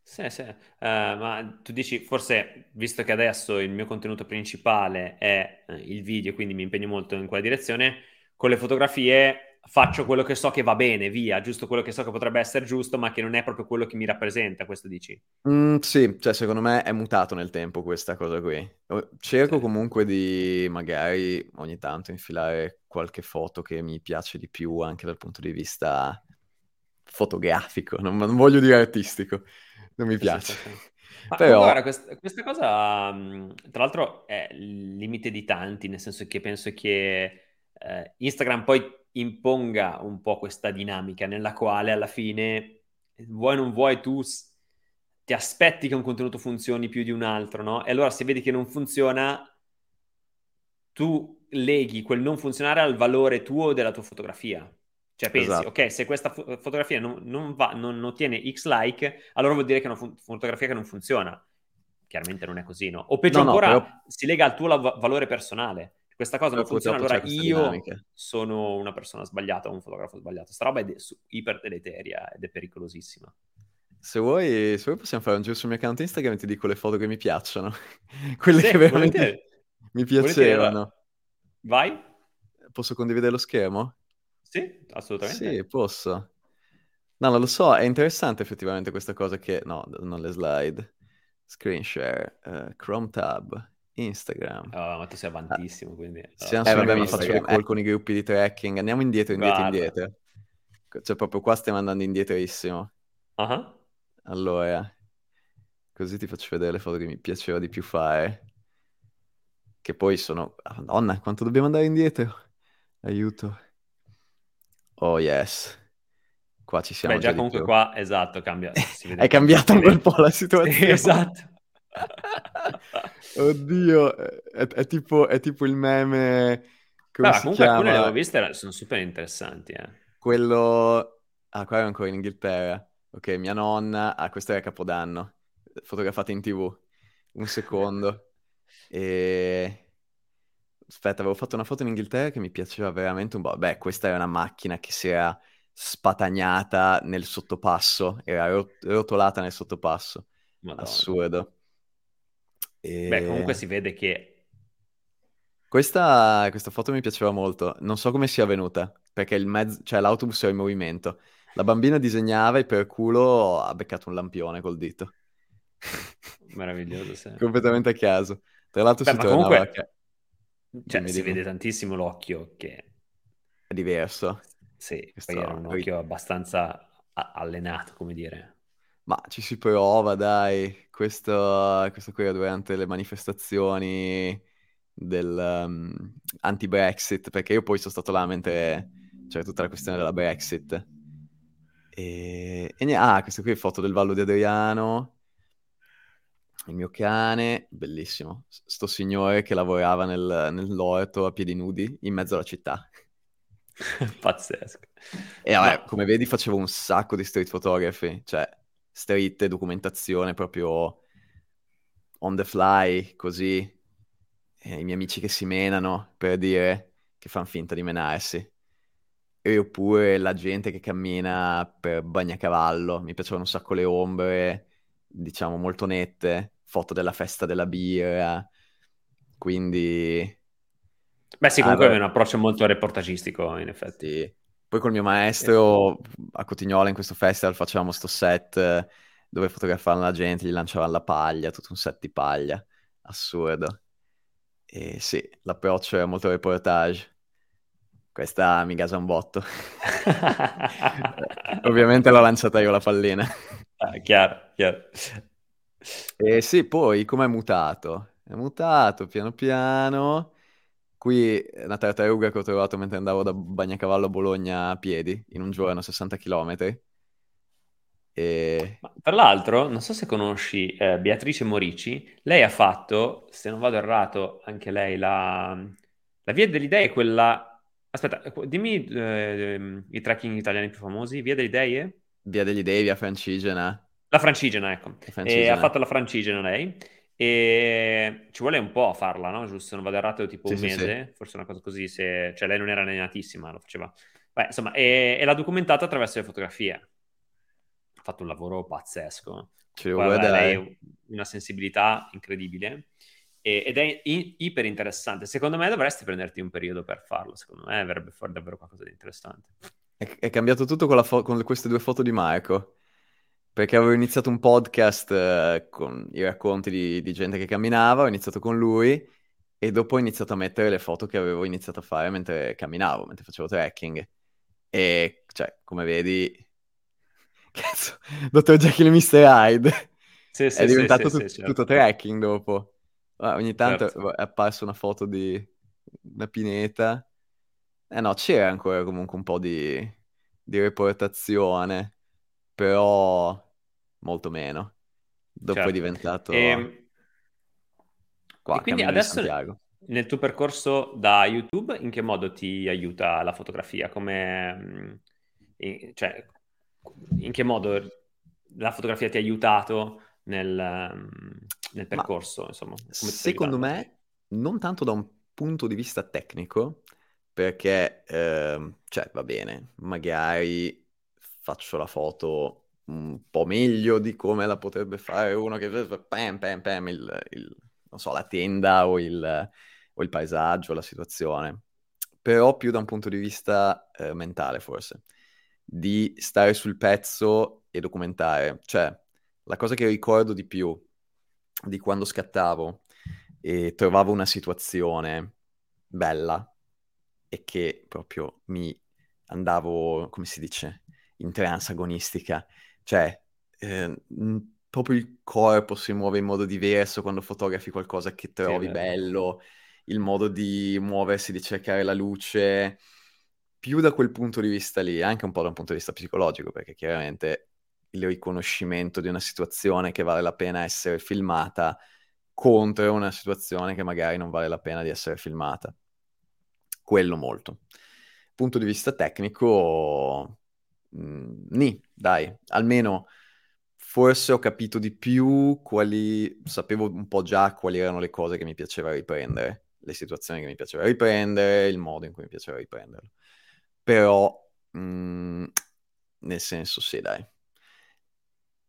Speaker 1: Sì, sì, uh, ma tu dici, forse, visto che adesso il mio contenuto principale è uh, il video, quindi mi impegno molto in quella direzione, con le fotografie faccio quello che so che va bene, via, giusto quello che so che potrebbe essere giusto, ma che non è proprio quello che mi rappresenta, questo dici?
Speaker 2: Mm, sì, cioè secondo me è mutato nel tempo questa cosa qui. Cerco sì. comunque di magari ogni tanto infilare qualche foto che mi piace di più anche dal punto di vista fotografico, non, non voglio dire artistico, non mi piace. Sì, sì,
Speaker 1: Però... guarda, questa, questa, cosa, mm, tra l'altro, è il limite di tanti, nel senso che penso che eh, Instagram poi imponga un po' questa dinamica nella quale alla fine vuoi o non vuoi tu ti aspetti che un contenuto funzioni più di un altro, no? E allora se vedi che non funziona, tu leghi quel non funzionare al valore tuo della tua fotografia. Cioè pensi, esatto. ok, se questa fo- fotografia non, non, va, non, ottiene X like, allora vuol dire che è una fo- fotografia che non funziona. Chiaramente non è così, no? O peggio no, ancora, no, però... si lega al tuo la- valore personale questa cosa non funziona, allora io dinamica. sono una persona sbagliata, un fotografo sbagliato. Sta roba è de- iper deleteria ed è pericolosissima.
Speaker 2: Se vuoi, se vuoi possiamo fare un giro sul mio account Instagram e ti dico le foto che mi piacciono. Quelle sì, che veramente volentieri. mi piacevano.
Speaker 1: Vai.
Speaker 2: Posso condividere lo schermo?
Speaker 1: Sì, assolutamente.
Speaker 2: Sì, posso. No, non lo so, è interessante effettivamente questa cosa che... No, non le slide. Screen share, uh, Chrome tab, Instagram.
Speaker 1: Oh, ma tu sei avantissimo, ah. quindi...
Speaker 2: Siamo eh, vabbè, ma faccio le call con i gruppi di trekking. Andiamo indietro, indietro, Guarda. indietro. Cioè, proprio qua stiamo andando indietrissimo.
Speaker 1: Uh-huh.
Speaker 2: Allora, così ti faccio vedere le foto che mi piaceva di più fare. Che poi sono... Ah, madonna, quanto dobbiamo andare indietro? Aiuto. Oh, yes. Qua ci siamo
Speaker 1: Beh, già, già comunque qua, esatto, cambia.
Speaker 2: È cambiata un bel po' la situazione. Sì,
Speaker 1: esatto.
Speaker 2: Oddio, è, è, tipo, è, tipo, il meme.
Speaker 1: Come Beh, comunque chiama? alcune le avevo viste, sono super interessanti. Eh.
Speaker 2: Quello. Ah, qua è ancora in Inghilterra. Ok, mia nonna. Ah, questo è Capodanno. Fotografata in tv. Un secondo. E. Aspetta, avevo fatto una foto in Inghilterra che mi piaceva veramente un po'. Beh, questa era una macchina che si era spatagnata nel sottopasso, era rotolata nel sottopasso. Madonna. Assurdo.
Speaker 1: E... Beh, comunque si vede che...
Speaker 2: Questa, questa, foto mi piaceva molto. Non so come sia venuta, perché il mezzo, cioè l'autobus era in movimento. La bambina disegnava e per culo ha beccato un lampione col dito.
Speaker 1: Meraviglioso, sì.
Speaker 2: Completamente a caso. Tra l'altro Beh, si tornava comunque...
Speaker 1: Che... Cioè, dimmi, si dimmi. vede tantissimo l'occhio che...
Speaker 2: È diverso.
Speaker 1: Sì, Questo... poi era un occhio abbastanza allenato, come dire.
Speaker 2: Ma ci si prova, dai. Questo, questo qui era durante le manifestazioni del um, anti-Brexit, perché io poi sono stato là mentre c'era tutta la questione della Brexit. E, e ah, questo qui è foto del Vallo di Adriano, il mio cane, bellissimo. Sto signore che lavorava nel, nell'orto a piedi nudi in mezzo alla città.
Speaker 1: Pazzesco.
Speaker 2: E vabbè, Ma... come vedi facevo un sacco di street photography, cioè street, documentazione proprio on the fly, così. E I miei amici che si menano, per dire, che fanno finta di menarsi. E oppure la gente che cammina per bagnacavallo. Mi piacevano un sacco le ombre, diciamo, molto nette. Foto della festa della birra. quindi...
Speaker 1: Beh sì, comunque ah, è un approccio molto reportagistico, in effetti.
Speaker 2: Sì. Poi col mio maestro a Cotignola in questo festival facevamo sto set dove fotografavano la gente, gli lanciavano la paglia, tutto un set di paglia, assurdo. E sì, l'approccio era molto reportage. Questa mi gasa un botto. Ovviamente l'ho lanciata io la pallina.
Speaker 1: Ah, chiaro, chiaro.
Speaker 2: E sì, poi come è mutato? È mutato piano piano. Qui una tartaruga che ho trovato mentre andavo da Bagnacavallo a Bologna a piedi, in un giorno, 60 km.
Speaker 1: E... tra l'altro, non so se conosci eh, Beatrice Morici, lei ha fatto, se non vado errato, anche lei la, la Via delle Idee, quella Aspetta, dimmi eh, i tracking italiani più famosi. Via delle Idee?
Speaker 2: Via degli Dei, Via Francigena.
Speaker 1: La Francigena, ecco. Francigena. E ha fatto la Francigena lei. E ci vuole un po' a farla, no? Giusto, se non vado errato, tipo sì, un mese, sì. forse una cosa così. Se... Cioè, lei non era neonatissima, lo faceva. Beh, insomma, e... e l'ha documentata attraverso le fotografie. Ha fatto un lavoro pazzesco.
Speaker 2: Ci vuole lei
Speaker 1: una sensibilità incredibile ed è iper interessante. Secondo me dovresti prenderti un periodo per farlo, secondo me verrebbe fuori davvero qualcosa di interessante.
Speaker 2: È, è cambiato tutto con, fo- con, queste due foto di Marco, perché avevo iniziato un podcast eh, con i racconti di, di, gente che camminava, ho iniziato con lui e dopo ho iniziato a mettere le foto che avevo iniziato a fare mentre camminavo, mentre facevo trekking. E, cioè, come vedi... Cazzo, Dr. Jekyll e Mr. Hyde. Sì, sì, è diventato sì, tu- certo. tutto trekking dopo. Ah, ogni tanto certo. è apparsa una foto di una pineta. Eh no, c'era ancora comunque un po' di, di reportazione, però molto meno. Dopo certo. è diventato...
Speaker 1: E... Ehm, Qua, e quindi adesso nel tuo percorso da YouTube, in che modo ti aiuta la fotografia? Come, mm, cioè, in che modo la fotografia ti ha aiutato nel, mm, nel percorso, Ma insomma.
Speaker 2: secondo me, non tanto da un punto di vista tecnico, perché, eh, cioè, va bene, magari faccio la foto un po' meglio di come la potrebbe fare uno che pam, pam, pam, il, il, non so, la tenda o il, o il paesaggio, la situazione. Però più da un punto di vista eh, mentale, forse, di stare sul pezzo e documentare. Cioè, la cosa che ricordo di più di quando scattavo e trovavo una situazione bella e che proprio mi andavo, come si dice, in trance agonistica, cioè eh, proprio il corpo si muove in modo diverso quando fotografi qualcosa che trovi sì, bello, il modo di muoversi, di cercare la luce, più da quel punto di vista lì, anche un po' da un punto di vista psicologico, perché chiaramente il riconoscimento di una situazione che vale la pena essere filmata contro una situazione che magari non vale la pena di essere filmata. Quello molto. Punto di vista tecnico, mh, mm, ni, dai, almeno forse ho capito di più quali, sapevo un po' già quali erano le cose che mi piaceva riprendere, le situazioni che mi piaceva riprendere, il modo in cui mi piaceva riprenderlo. Però, mh, mm, nel senso, sì, dai,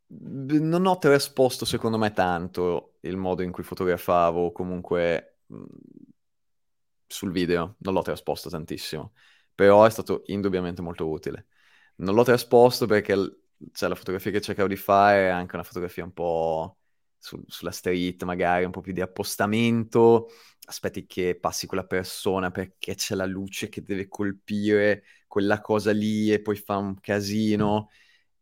Speaker 2: non ho trasposto secondo me tanto il modo in cui fotografavo comunque sul video, non l'ho trasposto tantissimo, però è stato indubbiamente molto utile. Non l'ho trasposto perché cioè, la fotografia che cercavo di fare è anche una fotografia un po' su, sulla street, magari un po' più di appostamento, aspetti che passi quella persona perché c'è la luce che deve colpire quella cosa lì e poi fa un casino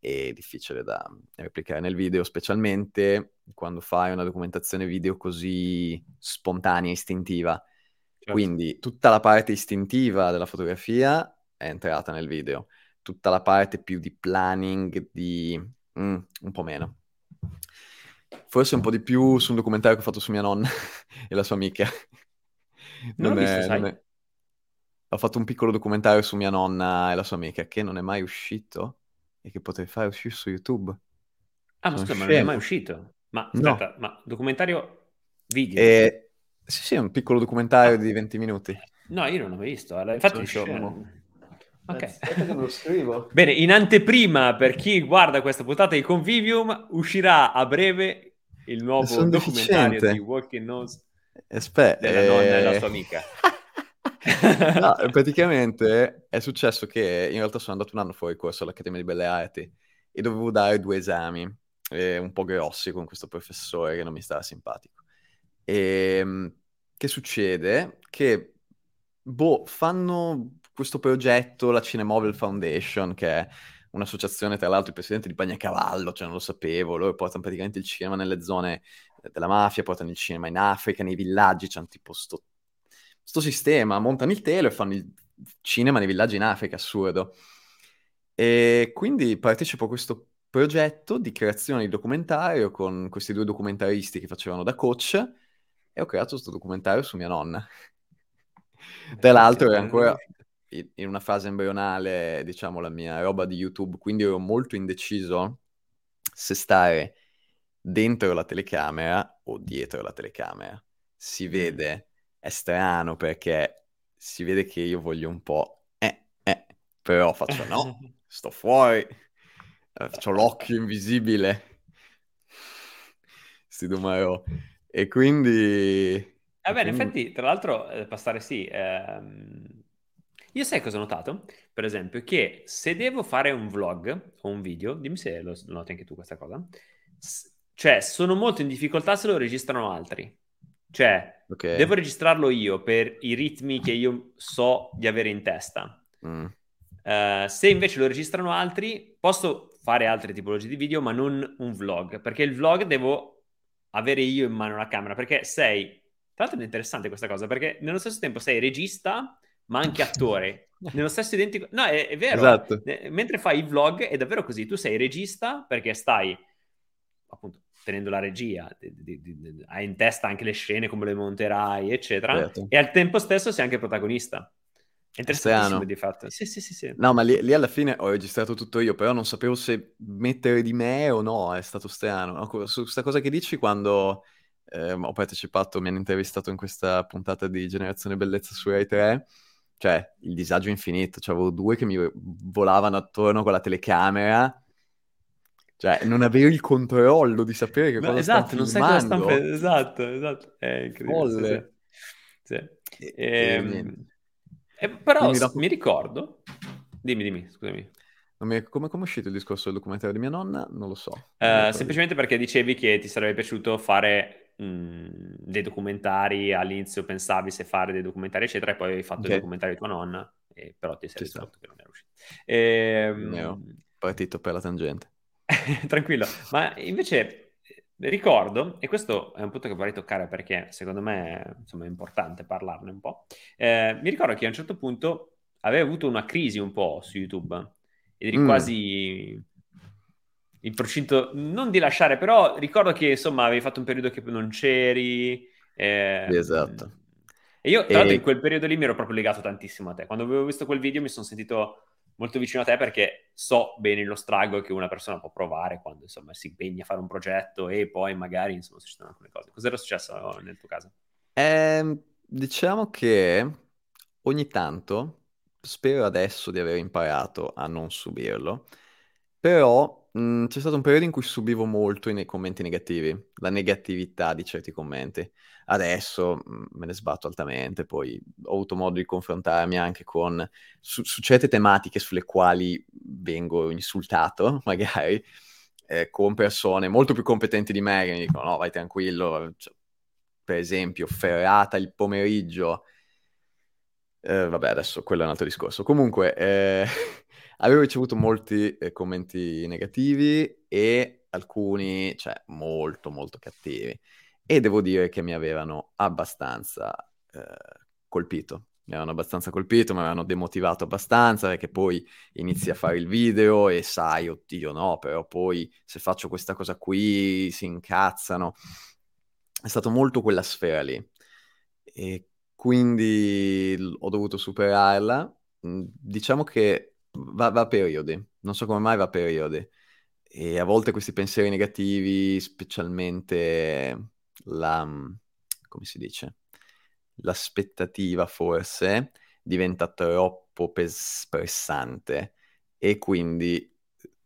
Speaker 2: è difficile da replicare nel video, specialmente quando fai una documentazione video così spontanea, istintiva. Certo. Quindi tutta la parte istintiva della fotografia è entrata nel video, tutta la parte più di planning, di mm, un po' meno. Forse un po' di più su un documentario che ho fatto su mia nonna e la sua amica.
Speaker 1: Non, non, è, visto, non è...
Speaker 2: Ho fatto un piccolo documentario su mia nonna e la sua amica che non è mai uscito e che potrei fare uscire su YouTube.
Speaker 1: Ah, ma scusa, ma non è mai uscito? Ma aspetta, no. ma documentario video?
Speaker 2: Eh, sì, sì, un piccolo documentario ah. di 20 minuti.
Speaker 1: No, io non l'ho mai visto. Infatti, Sono Ok. Bene, in anteprima, per chi guarda questa puntata di Convivium, uscirà a breve il nuovo documentario deficiente. di Walking Nose.
Speaker 2: Aspetta,
Speaker 1: della eh... nonna e la
Speaker 2: eh,
Speaker 1: sua amica.
Speaker 2: no, praticamente è successo che in realtà sono andato un anno fuori corso all'Accademia di Belle Arti e dovevo dare due esami eh, un po' grossi con questo professore che non mi stava simpatico. E ehm, che succede? Che boh, fanno questo progetto, la Cinemovel Foundation, che è un'associazione, tra l'altro il presidente di Bagnacavallo, cioè non lo sapevo, loro portano praticamente il cinema nelle zone della mafia, portano il cinema in Africa, nei villaggi, c'hanno tipo sto, sto sistema, montano il telo e fanno il cinema nei villaggi in Africa, assurdo. E quindi partecipo a questo progetto di creazione di documentario con questi due documentaristi che facevano da coach e ho creato questo documentario su mia nonna. Tra l'altro è ancora in una fase embrionale, diciamo, la mia roba di YouTube, quindi ero molto indeciso se stare dentro la telecamera o dietro la telecamera. Si vede, è strano perché si vede che io voglio un po', eh, eh, però faccio no, sto fuori, eh, ho l'occhio invisibile. Sti Dumaro. E quindi...
Speaker 1: Eh beh, in effetti, tra l'altro, eh, passare sì. Ehm... Io sai cosa ho notato? Per esempio, che se devo fare un vlog o un video, dimmi se lo noti anche tu questa cosa, s- cioè sono molto in difficoltà se lo registrano altri. Cioè, okay. devo registrarlo io per i ritmi che io so di avere in testa. Mm. Uh, se invece lo registrano altri, posso fare altre tipologie di video, ma non un vlog, perché il vlog devo avere io in mano la camera, perché sei... Tra l'altro è interessante questa cosa, perché nello stesso tempo sei regista, ma anche attore. Nello stesso identico... No, è, è vero. Esatto. mentre fai il vlog è davvero così. Tu sei regista perché stai, appunto, tenendo la regia, hai in testa anche le scene, come le monterai, eccetera. Certo. E al tempo stesso sei anche protagonista. È interessantissimo di fatto. Sì, sì, sì, sì.
Speaker 2: No, ma lì, lì, alla fine ho registrato tutto io, però non sapevo se mettere di me o no, è stato strano. Su questa cosa che dici, quando eh, ho partecipato, mi hanno intervistato in questa puntata di Generazione Bellezza su Rai 3, cioè il disagio infinito, cioè avevo due che mi volavano attorno con la telecamera, cioè non avevo il controllo di sapere che no, cosa
Speaker 1: esatto,
Speaker 2: non
Speaker 1: sai cosa stanno Esatto, esatto, è incredibile. Sì, sì. E, e, ehm, eh, però dopo... mi ricordo... Dimmi, dimmi, scusami.
Speaker 2: Mi... Come, come è uscito il discorso del documentario di mia nonna? Non lo so.
Speaker 1: Uh, semplicemente perché dicevi che ti sarebbe piaciuto fare mh, dei documentari, all'inizio pensavi se fare dei documentari, eccetera, e poi hai fatto okay. il documentario di tua nonna, e però ti sei risolto che non era uscito. E,
Speaker 2: ehm... Partito per la tangente.
Speaker 1: Tranquillo, ma invece ricordo, e questo è un punto che vorrei toccare perché secondo me insomma, è importante parlarne un po', eh, mi ricordo che a un certo punto avevo avuto una crisi un po' su YouTube ed eri mm. quasi in procinto, non di lasciare, però ricordo che insomma avevi fatto un periodo che non c'eri.
Speaker 2: Eh, esatto.
Speaker 1: E io tra l'altro in quel periodo lì mi ero proprio legato tantissimo a te. Quando avevo visto quel video mi sono sentito molto vicino a te perché so bene lo struggle che una persona può provare quando insomma si impegna a fare un progetto e poi magari insomma succedono alcune cose. Cos'era successo nel tuo caso?
Speaker 2: Eh, diciamo che ogni tanto spero adesso di aver imparato a non subirlo, però mh, mm, c'è stato un periodo in cui subivo molto i commenti negativi, la negatività di certi commenti. Adesso mh, mm, me ne sbatto altamente, poi ho avuto modo di confrontarmi anche con su, su certe tematiche sulle quali vengo insultato, magari, eh, con persone molto più competenti di me che mi dicono no, vai tranquillo, cioè, per esempio, ferrata il pomeriggio. Eh, vabbè, adesso quello è un altro discorso. Comunque, eh, avevo ricevuto molti eh, commenti negativi e alcuni, cioè, molto, molto cattivi e devo dire che mi avevano abbastanza eh, colpito. Mi avevano abbastanza colpito, mi avevano demotivato abbastanza perché poi inizi a fare il video e sai, oddio no, però poi se faccio questa cosa qui si incazzano. È stato molto quella sfera lì e quindi ho dovuto superarla. Mm, diciamo che va, va a periodi, non so come mai va a periodi. E a volte questi pensieri negativi, specialmente la, mm, come si dice, l'aspettativa forse diventa troppo pressante e quindi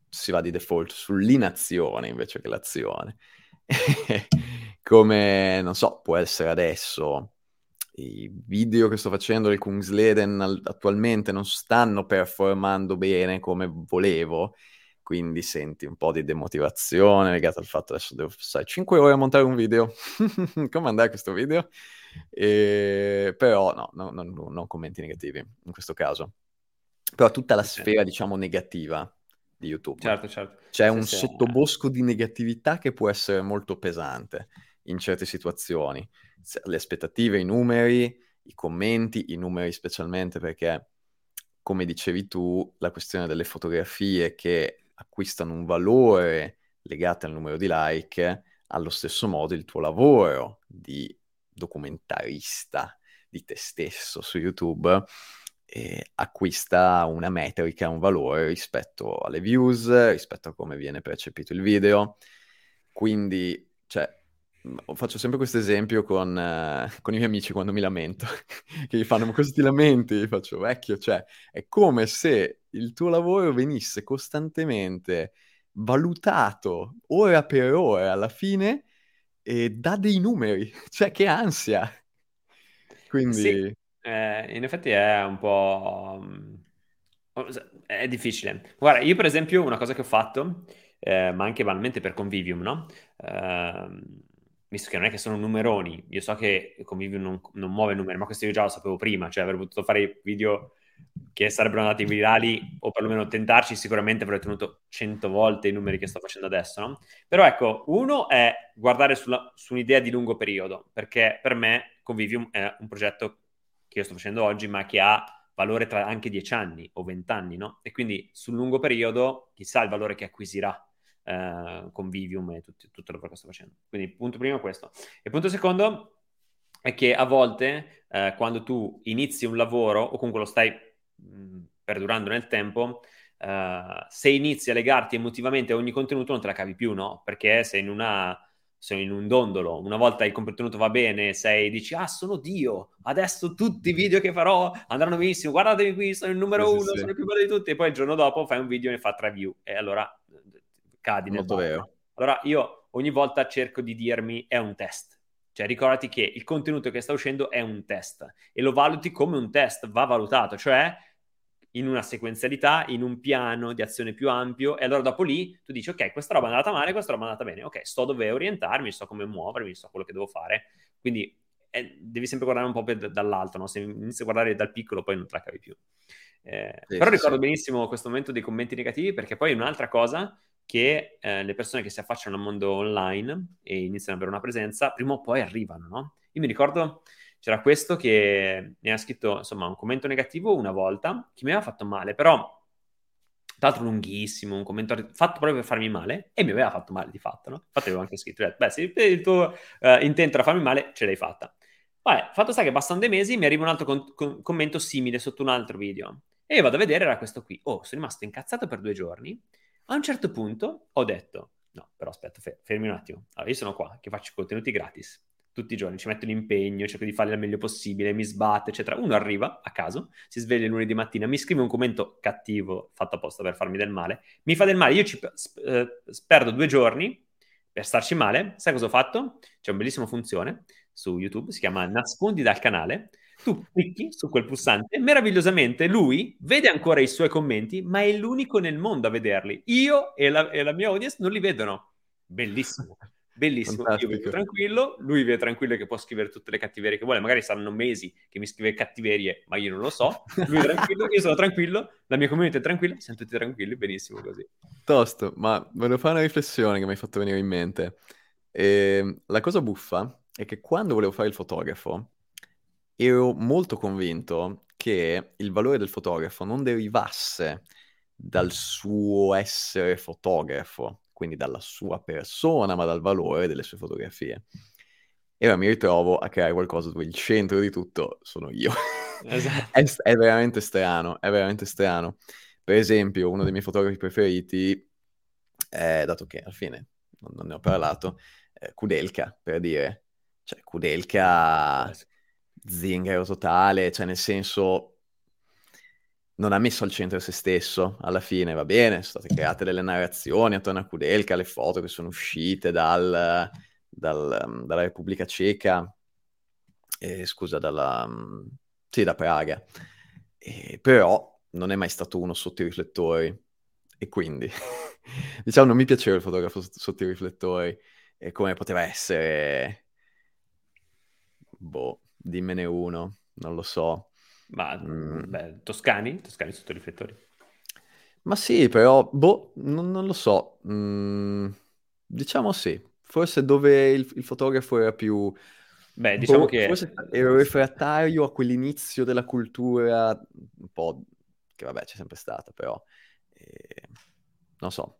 Speaker 2: si va di default sull'inazione invece che l'azione. come, non so, può essere adesso. I video che sto facendo del Kungsleden attualmente non stanno performando bene come volevo, quindi senti un po' di demotivazione legata al fatto adesso devo passare 5 ore a montare un video. come andare questo video? E... Però no, no, no, non commenti negativi in questo caso. Però tutta la sfera, diciamo, negativa di YouTube.
Speaker 1: Certo, certo.
Speaker 2: C'è sì, un sì, sottobosco di negatività che può essere molto pesante in certe situazioni. Le aspettative, i numeri, i commenti, i numeri specialmente perché, come dicevi tu, la questione delle fotografie che acquistano un valore legato al numero di like, allo stesso modo il tuo lavoro di documentarista di te stesso su YouTube eh, acquista una metrica, un valore rispetto alle views, rispetto a come viene percepito il video. Quindi, cioè, faccio sempre questo esempio con, uh, con, i miei amici quando mi lamento, che gli fanno questi lamenti, gli faccio vecchio, cioè è come se il tuo lavoro venisse costantemente valutato ora per ora alla fine e dà dei numeri, cioè che ansia. Quindi...
Speaker 1: Sì, eh, in effetti è un po'... È difficile. Guarda, io per esempio una cosa che ho fatto, eh, ma anche banalmente per Convivium, no? Eh, visto che non è che sono numeroni, io so che Convivium non, non muove numeri, ma questo io già lo sapevo prima, cioè avrei potuto fare video che sarebbero andati virali o perlomeno tentarci, sicuramente avrei ottenuto 100 volte i numeri che sto facendo adesso, no? Però ecco, uno è guardare sulla, su un'idea di lungo periodo, perché per me Convivium è un progetto che io sto facendo oggi, ma che ha valore tra anche 10 anni o 20 anni, no? E quindi sul lungo periodo chissà il valore che acquisirà eh, Convivium e tutto, tutto il lavoro che sto facendo. Quindi punto primo è questo. E punto secondo è che a volte eh, quando tu inizi un lavoro o comunque lo stai mh, perdurando nel tempo, uh, se inizi a legarti emotivamente a ogni contenuto non te la cavi più, no? Perché sei in una sei in un dondolo, una volta il contenuto va bene, sei, dici, ah, sono Dio, adesso tutti i video che farò andranno benissimo, guardatemi qui, sono il numero sì, uno, sì, sono il più bello di tutti, e poi il giorno dopo fai un video e ne fa tre view, e allora cadi nel vero. Allora io ogni volta cerco di dirmi, è un test, cioè ricordati che il contenuto che sta uscendo è un test, e lo valuti come un test, va valutato, cioè in una sequenzialità, in un piano di azione più ampio e allora dopo lì tu dici ok, questa roba è andata male, questa roba è andata bene, ok, sto dove orientarmi, so come muovermi, so quello che devo fare. Quindi eh, devi sempre guardare un po' per, dall'alto, no? se inizi a guardare dal piccolo poi non te la cavi più. Eh, sì, però ricordo sì. benissimo questo momento dei commenti negativi perché poi un'altra cosa che eh, le persone che si affacciano al mondo online e iniziano ad avere una presenza, prima o poi arrivano, no? Io mi ricordo c'era questo che mi ha scritto insomma un commento negativo una volta che mi aveva fatto male, però tra l'altro lunghissimo, un commento fatto proprio per farmi male e mi aveva fatto male di fatto, no? Infatti avevo anche scritto, beh, se il tuo uh, intento era farmi male, ce l'hai fatta. Vabbè, fatto sta che passano dei mesi mi arriva un altro con- con- commento simile sotto un altro video e io vado a vedere, era questo qui. Oh, sono rimasto incazzato per due giorni. A un certo punto ho detto, no, però aspetta, fermi un attimo. Allora, io sono qua, che faccio contenuti gratis tutti i giorni, ci metto l'impegno, cerco di farli al meglio possibile, mi sbatto, eccetera. Uno arriva a caso, si sveglia lunedì mattina, mi scrive un commento cattivo fatto apposta per farmi del male, mi fa del male, io ci eh, perdo due giorni per starci male. Sai cosa ho fatto? C'è una bellissima funzione su YouTube, si chiama Nascondi dal canale. Tu clicchi su quel pulsante meravigliosamente lui vede ancora i suoi commenti, ma è l'unico nel mondo a vederli. Io e la, e la mia audience non li vedono. Bellissimo. Bellissimo, Fantastico. io vivo tranquillo, lui vive tranquillo che può scrivere tutte le cattiverie che vuole, magari saranno mesi che mi scrive cattiverie, ma io non lo so, lui è tranquillo, io sono tranquillo, la mia community è tranquilla, siamo tutti tranquilli, benissimo così.
Speaker 2: Tosto, ma volevo fare una riflessione che mi hai fatto venire in mente. E ehm, la cosa buffa è che quando volevo fare il fotografo ero molto convinto che il valore del fotografo non derivasse dal suo essere fotografo, quindi dalla sua persona, ma dal valore delle sue fotografie. E ora mi ritrovo a creare qualcosa dove il centro di tutto sono io. Esatto. è, è, veramente strano, è veramente strano. Per esempio, uno dei miei fotografi preferiti, è, dato che alla fine non, ne ho parlato, è Kudelka, per dire. Cioè, Kudelka, zingaro totale, cioè nel senso non ha messo al centro se stesso, alla fine va bene, sono state create delle narrazioni attorno a Kudelka, le foto che sono uscite dal, dal, dalla Repubblica Ceca, eh, scusa, dalla, sì, da Praga, eh, però non è mai stato uno sotto i riflettori. E quindi, diciamo, non mi piaceva il fotografo sotto i riflettori. E come poteva essere, boh, dimmene uno, non lo so.
Speaker 1: Ma, mm. beh, Toscani? Toscani sotto i riflettori?
Speaker 2: Ma sì, però, boh, non, non lo so. Mm, diciamo sì. Forse dove il, il fotografo era più...
Speaker 1: Beh, diciamo boh, che...
Speaker 2: Forse ero refrattario a quell'inizio della cultura, un po' che vabbè c'è sempre stata, però... Eh, non so.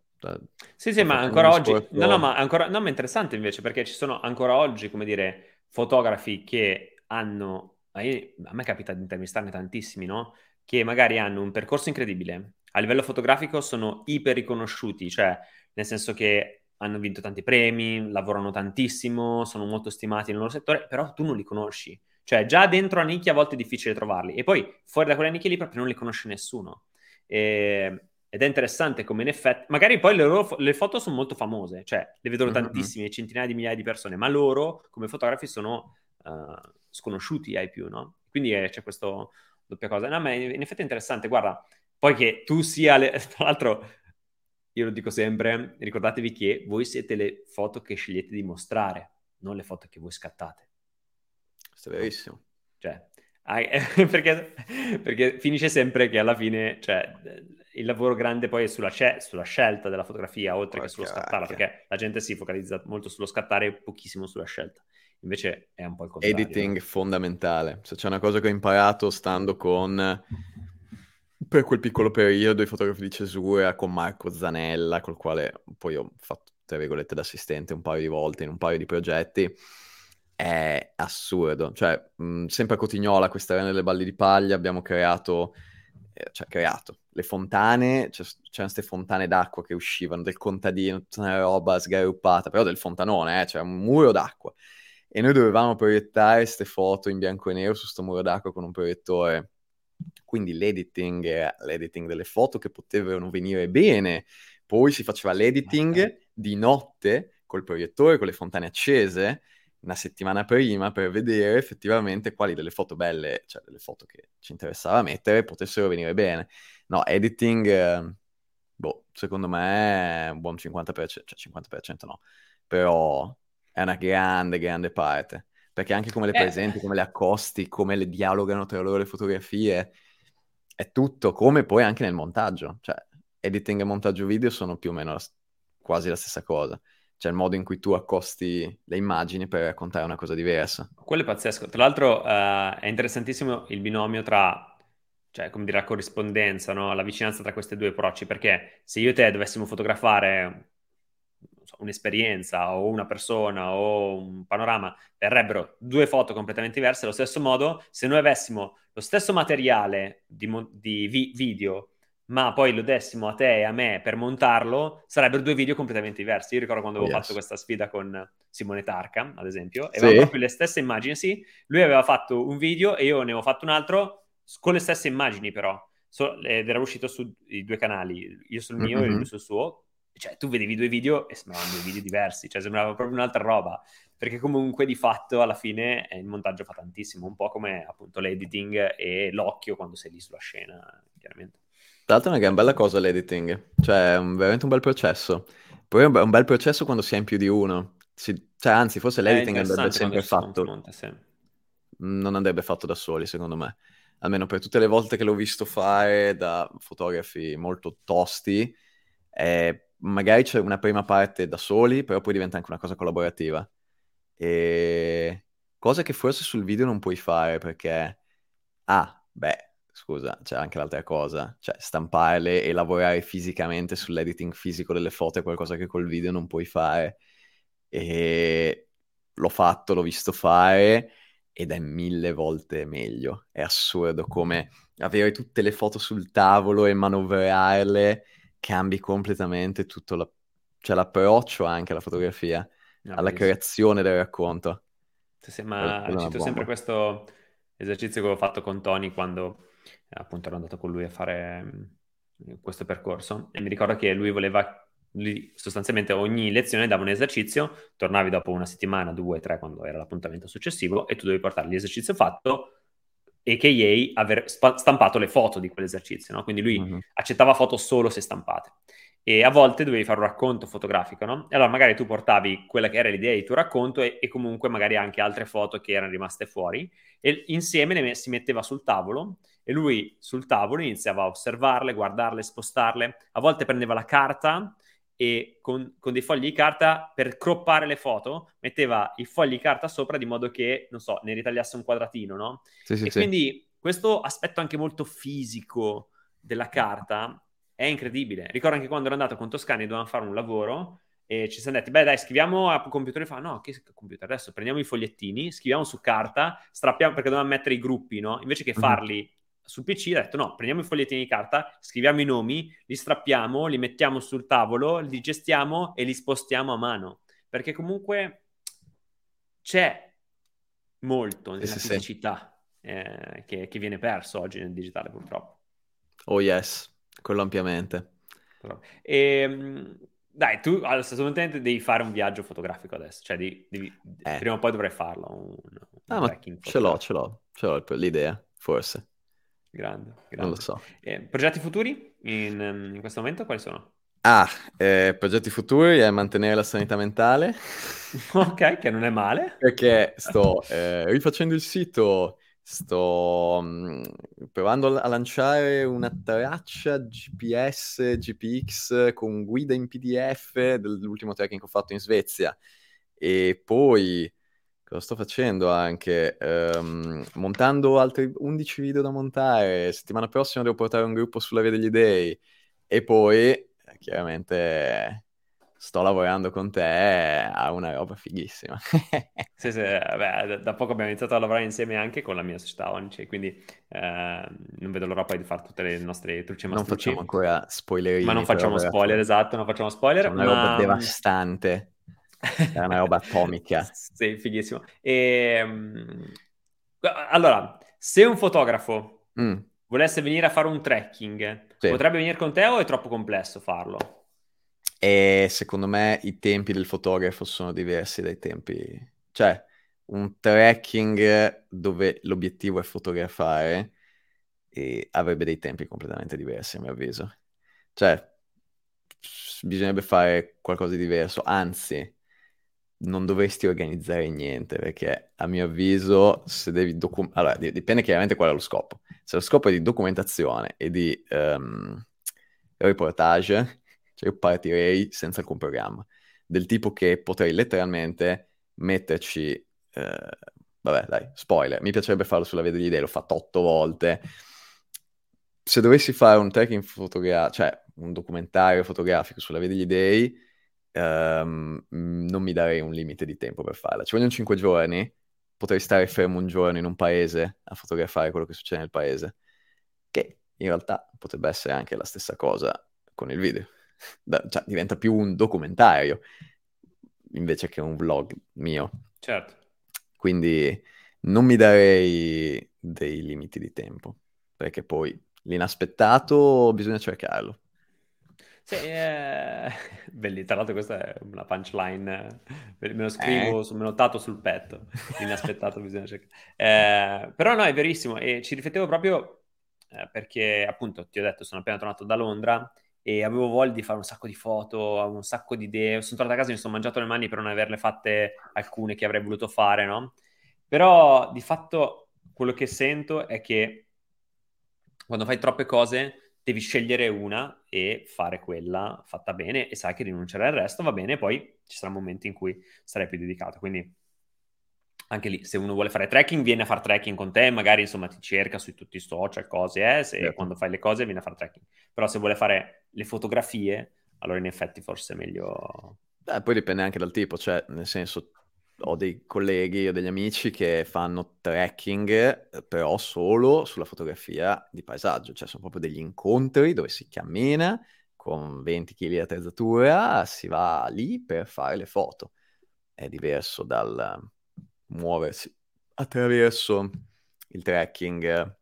Speaker 1: Sì, sì, ma ancora oggi... Sport... No, no, ma ancora... No, ma è interessante invece, perché ci sono ancora oggi, come dire, fotografi che hanno... A me capita di intervistarne tantissimi, no? Che magari hanno un percorso incredibile, a livello fotografico sono iper riconosciuti, cioè nel senso che hanno vinto tanti premi, lavorano tantissimo, sono molto stimati nel loro settore, però tu non li conosci. Cioè, già dentro a nicchia a volte è difficile trovarli. E poi fuori da quelle nicchie lì proprio non li conosce nessuno. E... Ed è interessante come in effetti... Magari poi le loro le foto sono molto famose, cioè le vedono mm-hmm. tantissime, centinaia di migliaia di persone, ma loro come fotografi sono uh, sconosciuti ai più, no? Quindi è, c'è questa doppia cosa. No, ma in effetti è interessante. Guarda, poi che tu sia, le... tra l'altro, io lo dico sempre, ricordatevi che voi siete le foto che scegliete di mostrare, non le foto che voi scattate.
Speaker 2: Questo è verissimo.
Speaker 1: Cioè, perché, perché, finisce sempre che alla fine, cioè, il lavoro grande poi è sulla, sulla scelta della fotografia, oltre Porca che sullo scattare, perché la gente si focalizza molto sullo scattare e pochissimo sulla scelta. Invece è un po' il contrario.
Speaker 2: Editing fondamentale. Se c'è una cosa che ho imparato stando con per quel piccolo periodo i fotografi di cesura con Marco Zanella, col quale poi ho fatto, tra virgolette, da assistente un paio di volte in un paio di progetti, è assurdo. Cioè, mh, sempre a Cotignola, questa arena delle balli di paglia, abbiamo creato, eh, cioè creato, le fontane, cioè, c'erano queste fontane d'acqua che uscivano del contadino, tutta una roba sgaruppata, però del fontanone, eh, c'era un muro d'acqua. E noi dovevamo proiettare queste foto in bianco e nero su questo muro d'acqua con un proiettore. Quindi l'editing, l'editing delle foto che potevano venire bene, poi si faceva l'editing di notte col proiettore, con le fontane accese, una settimana prima per vedere effettivamente quali delle foto belle, cioè delle foto che ci interessava mettere, potessero venire bene. No, editing, boh, secondo me è un buon 50%, cioè 50% no, però è una grande, grande parte perché anche come le eh. presenti, come le accosti, come le dialogano tra loro le fotografie, è tutto, come poi anche nel montaggio, cioè editing e montaggio video sono più o meno la, quasi la stessa cosa, cioè il modo in cui tu accosti le immagini per raccontare una cosa diversa.
Speaker 1: Quello è pazzesco, tra l'altro uh, è interessantissimo il binomio tra cioè, come dire, la corrispondenza, no? la vicinanza tra questi due approcci, perché se io e te dovessimo fotografare un'esperienza o una persona o un panorama, verrebbero due foto completamente diverse. Allo stesso modo, se noi avessimo lo stesso materiale di, mo- di vi- video, ma poi lo dessimo a te e a me per montarlo, sarebbero due video completamente diversi. Io ricordo quando avevo yes. fatto questa sfida con Simone Tarca, ad esempio, e avevamo proprio le stesse immagini, sì. Lui aveva fatto un video e io ne avevo fatto un altro con le stesse immagini, però. So- ed era uscito sui due canali, io sul mio mm-hmm. e lui sul suo, cioè tu vedevi due video e sembravano due video diversi, cioè sembrava proprio un'altra roba, perché comunque di fatto alla fine il montaggio fa tantissimo, un po' come appunto l'editing e l'occhio quando sei lì sulla scena, chiaramente.
Speaker 2: Tra l'altro è una gran bella cosa l'editing, cioè è veramente un bel processo. Poi è un bel processo quando si è in più di uno, si, cioè anzi forse l'editing andrebbe sempre fatto, monte, sì. non andrebbe fatto da soli secondo me, almeno per tutte le volte che l'ho visto fare da fotografi molto tosti, è magari c'è una prima parte da soli, però poi diventa anche una cosa collaborativa. E cosa che forse sul video non puoi fare perché, ah, beh, scusa, c'è anche l'altra cosa, cioè stamparle e lavorare fisicamente sull'editing fisico delle foto è qualcosa che col video non puoi fare. E l'ho fatto, l'ho visto fare ed è mille volte meglio. È assurdo come avere tutte le foto sul tavolo e manovrarle cambi completamente tutto la... cioè, l'approccio anche alla fotografia, no, alla creazione del racconto.
Speaker 1: Sì, ma cito sempre questo esercizio che ho fatto con Tony quando appunto ero andato con lui a fare questo percorso. E mi ricordo che lui voleva lui sostanzialmente ogni lezione dava un esercizio, tornavi dopo una settimana, due, tre, quando era l'appuntamento successivo, e tu dovevi portare l'esercizio fatto, a.k.a. aver stampato le foto di quell'esercizio, no? Quindi lui mm-hmm. accettava foto solo se stampate. E a volte dovevi fare un racconto fotografico, no? E allora magari tu portavi quella che era l'idea di tuo racconto e, e comunque magari anche altre foto che erano rimaste fuori e insieme le si metteva sul tavolo e lui sul tavolo iniziava a osservarle, guardarle, spostarle. A volte prendeva la carta e con, con, dei fogli di carta per croppare le foto metteva i fogli di carta sopra di modo che, non so, ne ritagliasse un quadratino, no? Sì, sì, e sì. quindi questo aspetto anche molto fisico della carta è incredibile. Ricordo anche quando ero andato con Toscani e dovevamo fare un lavoro e ci siamo detti, beh dai, scriviamo a computer e fa, no, che computer adesso? Prendiamo i fogliettini, scriviamo su carta, strappiamo, perché dovevamo mettere i gruppi, no? Invece che mhm. farli mm-hmm sul PC ha detto no, prendiamo i fogliettini di carta, scriviamo i nomi, li strappiamo, li mettiamo sul tavolo, li gestiamo e li spostiamo a mano. Perché comunque c'è molto nella sì, fisicità sì. Eh, che, che, viene perso oggi nel digitale purtroppo.
Speaker 2: Oh yes, quello ampiamente.
Speaker 1: E, ehm, dai, tu assolutamente devi fare un viaggio fotografico adesso, cioè devi, devi, eh. prima o poi dovrai farlo. Un, un
Speaker 2: ah, ma ce l'ho, ce l'ho, ce l'ho l'idea, forse.
Speaker 1: Grande, grande.
Speaker 2: Non lo so.
Speaker 1: Eh, progetti futuri in, ehm, in, questo momento quali sono?
Speaker 2: Ah, eh, progetti futuri è mantenere la sanità mentale.
Speaker 1: ok, che non è male.
Speaker 2: Perché sto eh, rifacendo il sito, sto mh, mm, provando a lanciare una traccia GPS, GPX con guida in PDF dell'ultimo trekking che ho fatto in Svezia. E poi Cosa sto facendo anche? Um, montando altri 11 video da montare. Settimana prossima devo portare un gruppo sulla Via degli Dei. E poi, eh, chiaramente, sto lavorando con te a una roba fighissima.
Speaker 1: sì, sì, beh, da poco abbiamo iniziato a lavorare insieme anche con la mia società Onici, quindi eh, non vedo l'ora poi di fare tutte le nostre trucce
Speaker 2: Non facciamo ancora spoiler.
Speaker 1: Ma non facciamo spoiler, esatto, non facciamo spoiler. È
Speaker 2: una ma... roba devastante. È una roba atomica.
Speaker 1: sì, fighissimo. E, ehm, allora, se un fotografo mm. volesse venire a fare un trekking, sì. potrebbe venire con te o è troppo complesso farlo?
Speaker 2: E secondo me i tempi del fotografo sono diversi dai tempi... Cioè, un trekking dove l'obiettivo è fotografare e avrebbe dei tempi completamente diversi, a mio avviso. Cioè, bisognerebbe fare qualcosa di diverso, anzi non dovresti organizzare niente, perché a mio avviso, se devi documentare, allora dipende chiaramente qual è lo scopo. Se lo scopo è di documentazione e di um, reportage, cioè io partirei senza alcun programma, del tipo che potrei letteralmente metterci, eh, vabbè dai, spoiler, mi piacerebbe farlo sulla Via degli Dei, l'ho fatto otto volte. Se dovessi fare un trekking fotografico, cioè un documentario fotografico sulla Via degli Dei, um, non mi darei un limite di tempo per farla. Ci vogliono 5 giorni, potrei stare fermo un giorno in un paese a fotografare quello che succede nel paese, che in realtà potrebbe essere anche la stessa cosa con il video. Da, cioè, diventa più un documentario invece che un vlog mio.
Speaker 1: Certo.
Speaker 2: Quindi non mi darei dei limiti di tempo, perché poi l'inaspettato bisogna cercarlo.
Speaker 1: Sì, eh... Belli, tra l'altro questa è una punchline, me lo scrivo, eh. me l'ho notato sul petto, inaspettato bisogna cercare. Eh, però no, è verissimo e ci riflettevo proprio eh, perché appunto ti ho detto, sono appena tornato da Londra e avevo voglia di fare un sacco di foto, avevo un sacco di idee, sono tornato a casa e mi sono mangiato le mani per non averle fatte alcune che avrei voluto fare, no? Però di fatto quello che sento è che quando fai troppe cose devi scegliere una e fare quella fatta bene e sai che rinuncerai al resto, va bene, poi ci saranno momenti in cui sarai più dedicato. Quindi anche lì, se uno vuole fare trekking, viene a fare trekking con te, magari insomma ti cerca su tutti i social, cose, eh, se certo. quando fai le cose viene a fare trekking. Però se vuole fare le fotografie, allora in effetti forse è meglio...
Speaker 2: Beh, poi dipende anche dal tipo, cioè nel senso ho dei colleghi o degli amici che fanno trekking, eh, però solo sulla fotografia di paesaggio, cioè sono proprio degli incontri dove si cammina con 20 kg di attrezzatura, si va lì per fare le foto. È diverso dal muoversi attraverso il trekking.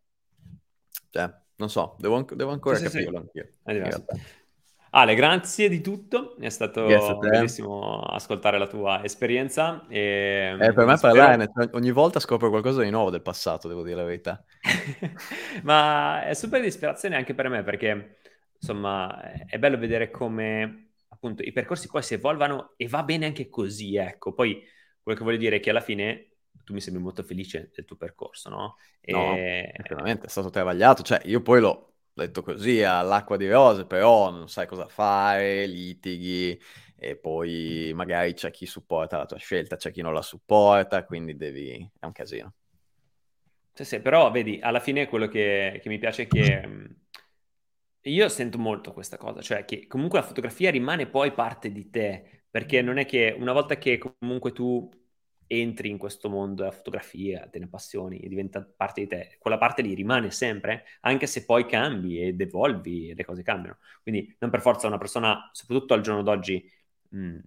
Speaker 2: Cioè, non so, devo, devo ancora sì, capirlo
Speaker 1: sì, sì. Ale, grazie di tutto, è stato bellissimo ascoltare la tua esperienza. E
Speaker 2: eh, per me spero... parlare, ogni volta scopro qualcosa di nuovo del passato, devo dire la verità.
Speaker 1: Ma è super di ispirazione anche per me, perché insomma è bello vedere come appunto i percorsi poi si evolvano e va bene anche così, ecco. Poi quello che voglio dire è che alla fine tu mi sembri molto felice del tuo percorso, no?
Speaker 2: E... No, veramente è stato travagliato, cioè io poi l'ho detto così all'acqua di rose, però non sai cosa fare, litighi e poi magari c'è chi supporta la tua scelta, c'è chi non la supporta, quindi devi... è un casino.
Speaker 1: Sì, sì, però vedi, alla fine quello che, che mi piace è che mm, io sento molto questa cosa, cioè che comunque la fotografia rimane poi parte di te, perché non è che una volta che comunque tu entri in questo mondo della fotografia, te ne appassioni, diventa parte di te, quella parte lì rimane sempre, anche se poi cambi ed evolvi e le cose cambiano. Quindi non per forza una persona, soprattutto al giorno d'oggi, mh,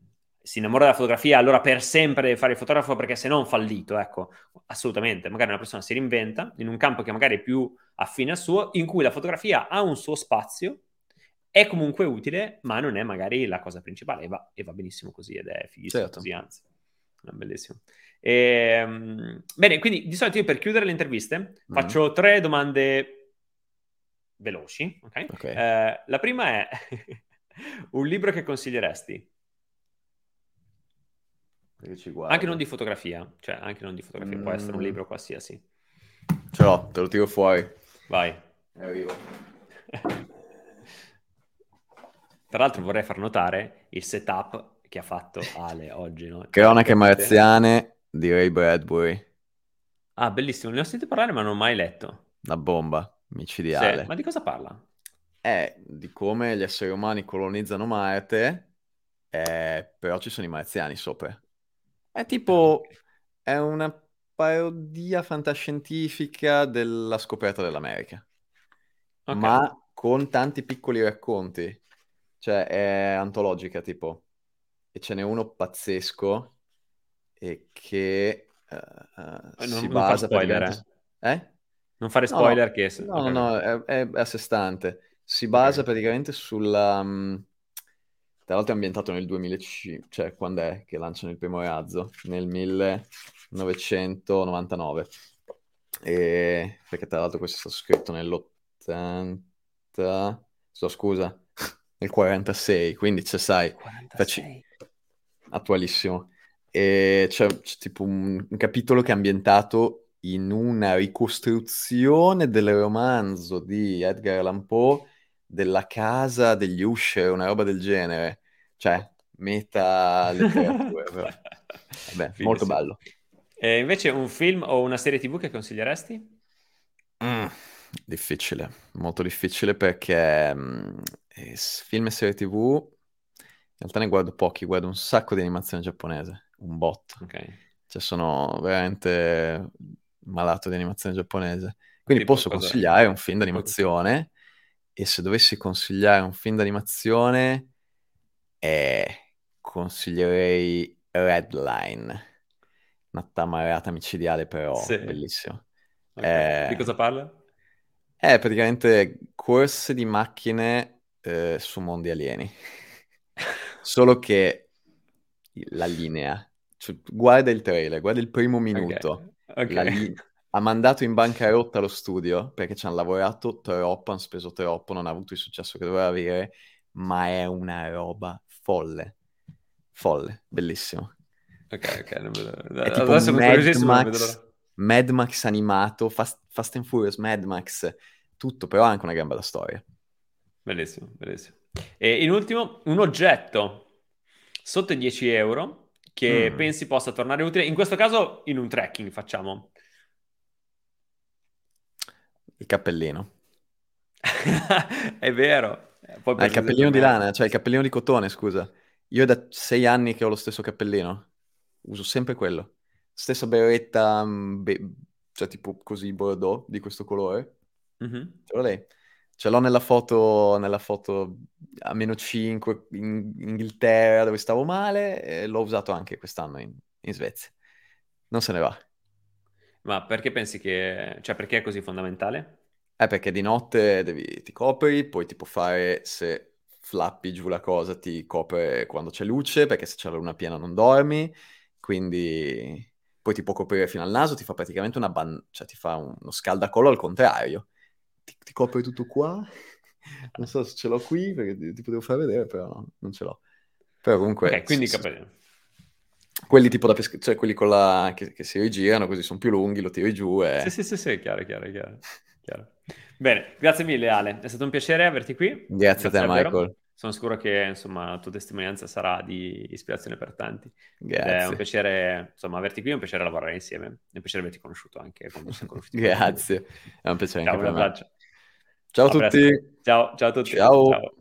Speaker 1: si innamora della fotografia, allora per sempre deve fare il fotografo perché se no è un fallito, ecco, assolutamente. Magari una persona si reinventa in un campo che magari è più affine al suo, in cui la fotografia ha un suo spazio, è comunque utile, ma non è magari la cosa principale e va, e va benissimo così ed è fighissimo certo. così, anzi. Bellissimo. E, ehm, bene, quindi di solito io per chiudere le interviste mm. faccio tre domande veloci. Okay? Okay. Eh, la prima è un libro che consiglieresti? Anche non di fotografia, cioè anche non di fotografia, mm. può essere un mm. libro qualsiasi.
Speaker 2: Ce l'ho, te lo tiro fuori.
Speaker 1: Vai.
Speaker 2: Arrivo.
Speaker 1: Tra l'altro vorrei far notare il setup che ha fatto Ale oggi, no?
Speaker 2: Cronache marziane di Ray Bradbury.
Speaker 1: Ah, bellissimo, ne ho sentito parlare ma non ho mai letto.
Speaker 2: La bomba micidiale.
Speaker 1: Sì, ma di cosa parla?
Speaker 2: È di come gli esseri umani colonizzano Marte, eh, però ci sono i marziani sopra. È tipo, è una parodia fantascientifica della scoperta dell'America, okay. ma con tanti piccoli racconti. Cioè, è antologica, tipo e ce n'è uno pazzesco e che uh, uh, non, si basa praticamente... Eh?
Speaker 1: Non fare spoiler
Speaker 2: no,
Speaker 1: che...
Speaker 2: No, okay. no, è, è, a sé stante. Si basa okay. praticamente sulla... Um... Tra l'altro è ambientato nel 2005, cioè quando è che lanciano il primo razzo? Nel 1999. E... Perché tra l'altro questo è stato scritto nell'80... So, scusa, nel 46, quindi c'è, sai, 46. Facci attualissimo. E c'è, c'è tipo un, un, capitolo che è ambientato in una ricostruzione del romanzo di Edgar Allan Poe della casa degli Usher, una roba del genere. Cioè, meta letteratura. Vabbè, molto bello.
Speaker 1: E invece un film o una serie tv che consiglieresti?
Speaker 2: Mm, difficile, molto difficile perché mm, film e serie tv in realtà ne guardo pochi, guardo un sacco di animazione giapponese, un botto.
Speaker 1: Ok.
Speaker 2: Cioè sono veramente malato di animazione giapponese. Quindi tipo posso consigliare un film d'animazione e se dovessi consigliare un film d'animazione eh, consiglierei Redline. Una tamarata micidiale però sì. bellissimo.
Speaker 1: Okay. Eh, di cosa parla?
Speaker 2: È praticamente corse di macchine eh, su mondi alieni. Solo che la linea, cioè, guarda il trailer, guarda il primo minuto. Okay. Okay. Li- ha mandato in bancarotta lo studio perché ci hanno lavorato troppo, hanno speso troppo, non ha avuto il successo che doveva avere, ma è una roba folle. Folle, bellissimo.
Speaker 1: Ok, ok, non vedo.
Speaker 2: È tipo Adesso Mad Max, Mad Max animato, Fast, Fast and Furious, Mad Max, tutto, però ha anche una gran bella storia.
Speaker 1: Bellissimo, bellissimo. E in ultimo, un oggetto sotto i 10 euro che mm. pensi possa tornare utile, in questo caso in un trekking facciamo.
Speaker 2: Il cappellino.
Speaker 1: È vero.
Speaker 2: Poi ah, il cappellino di lana, cioè il cappellino di cotone, scusa. Io da sei anni che ho lo stesso cappellino. Uso sempre quello. Stessa beretta, mm, be- cioè tipo così bordeaux, di questo colore. Mm-hmm. Ce l'ho lei. Ce l'ho nella foto, nella foto a meno 5 in Inghilterra dove stavo male e l'ho usato anche quest'anno in, in Svezia. Non se ne va.
Speaker 1: Ma perché pensi che... cioè perché è così fondamentale?
Speaker 2: Eh, perché di notte devi, ti copri, poi ti può fare, se flappi giù la cosa ti copre quando c'è luce, perché se c'è la luna piena non dormi, quindi poi ti può coprire fino al naso, ti fa praticamente una ban- cioè ti fa uno scaldacollo al contrario. Ti, ti copre tutto qua, non so se ce l'ho qui, perché ti, potevo far vedere, però no, non ce l'ho. Però comunque...
Speaker 1: Ok, quindi capelli.
Speaker 2: Quelli tipo da pesca, cioè quelli con la... che, che si rigirano, così sono più lunghi, lo tiri giù e...
Speaker 1: Sì, sì, sì, sì, chiaro, chiaro, chiaro. chiaro. Bene, grazie mille Ale, è stato un piacere averti qui.
Speaker 2: Grazie, grazie a te davvero. Michael.
Speaker 1: Sono sicuro che insomma, la tua testimonianza sarà di ispirazione per tanti.
Speaker 2: Grazie.
Speaker 1: Ed è un piacere insomma, averti qui, è un piacere lavorare insieme, è un piacere averti conosciuto anche quando siamo conosciuti.
Speaker 2: Grazie, è un piacere
Speaker 1: ciao,
Speaker 2: anche
Speaker 1: per me.
Speaker 2: Ciao a, a tutti.
Speaker 1: Ciao, ciao a tutti.
Speaker 2: ciao.
Speaker 1: ciao.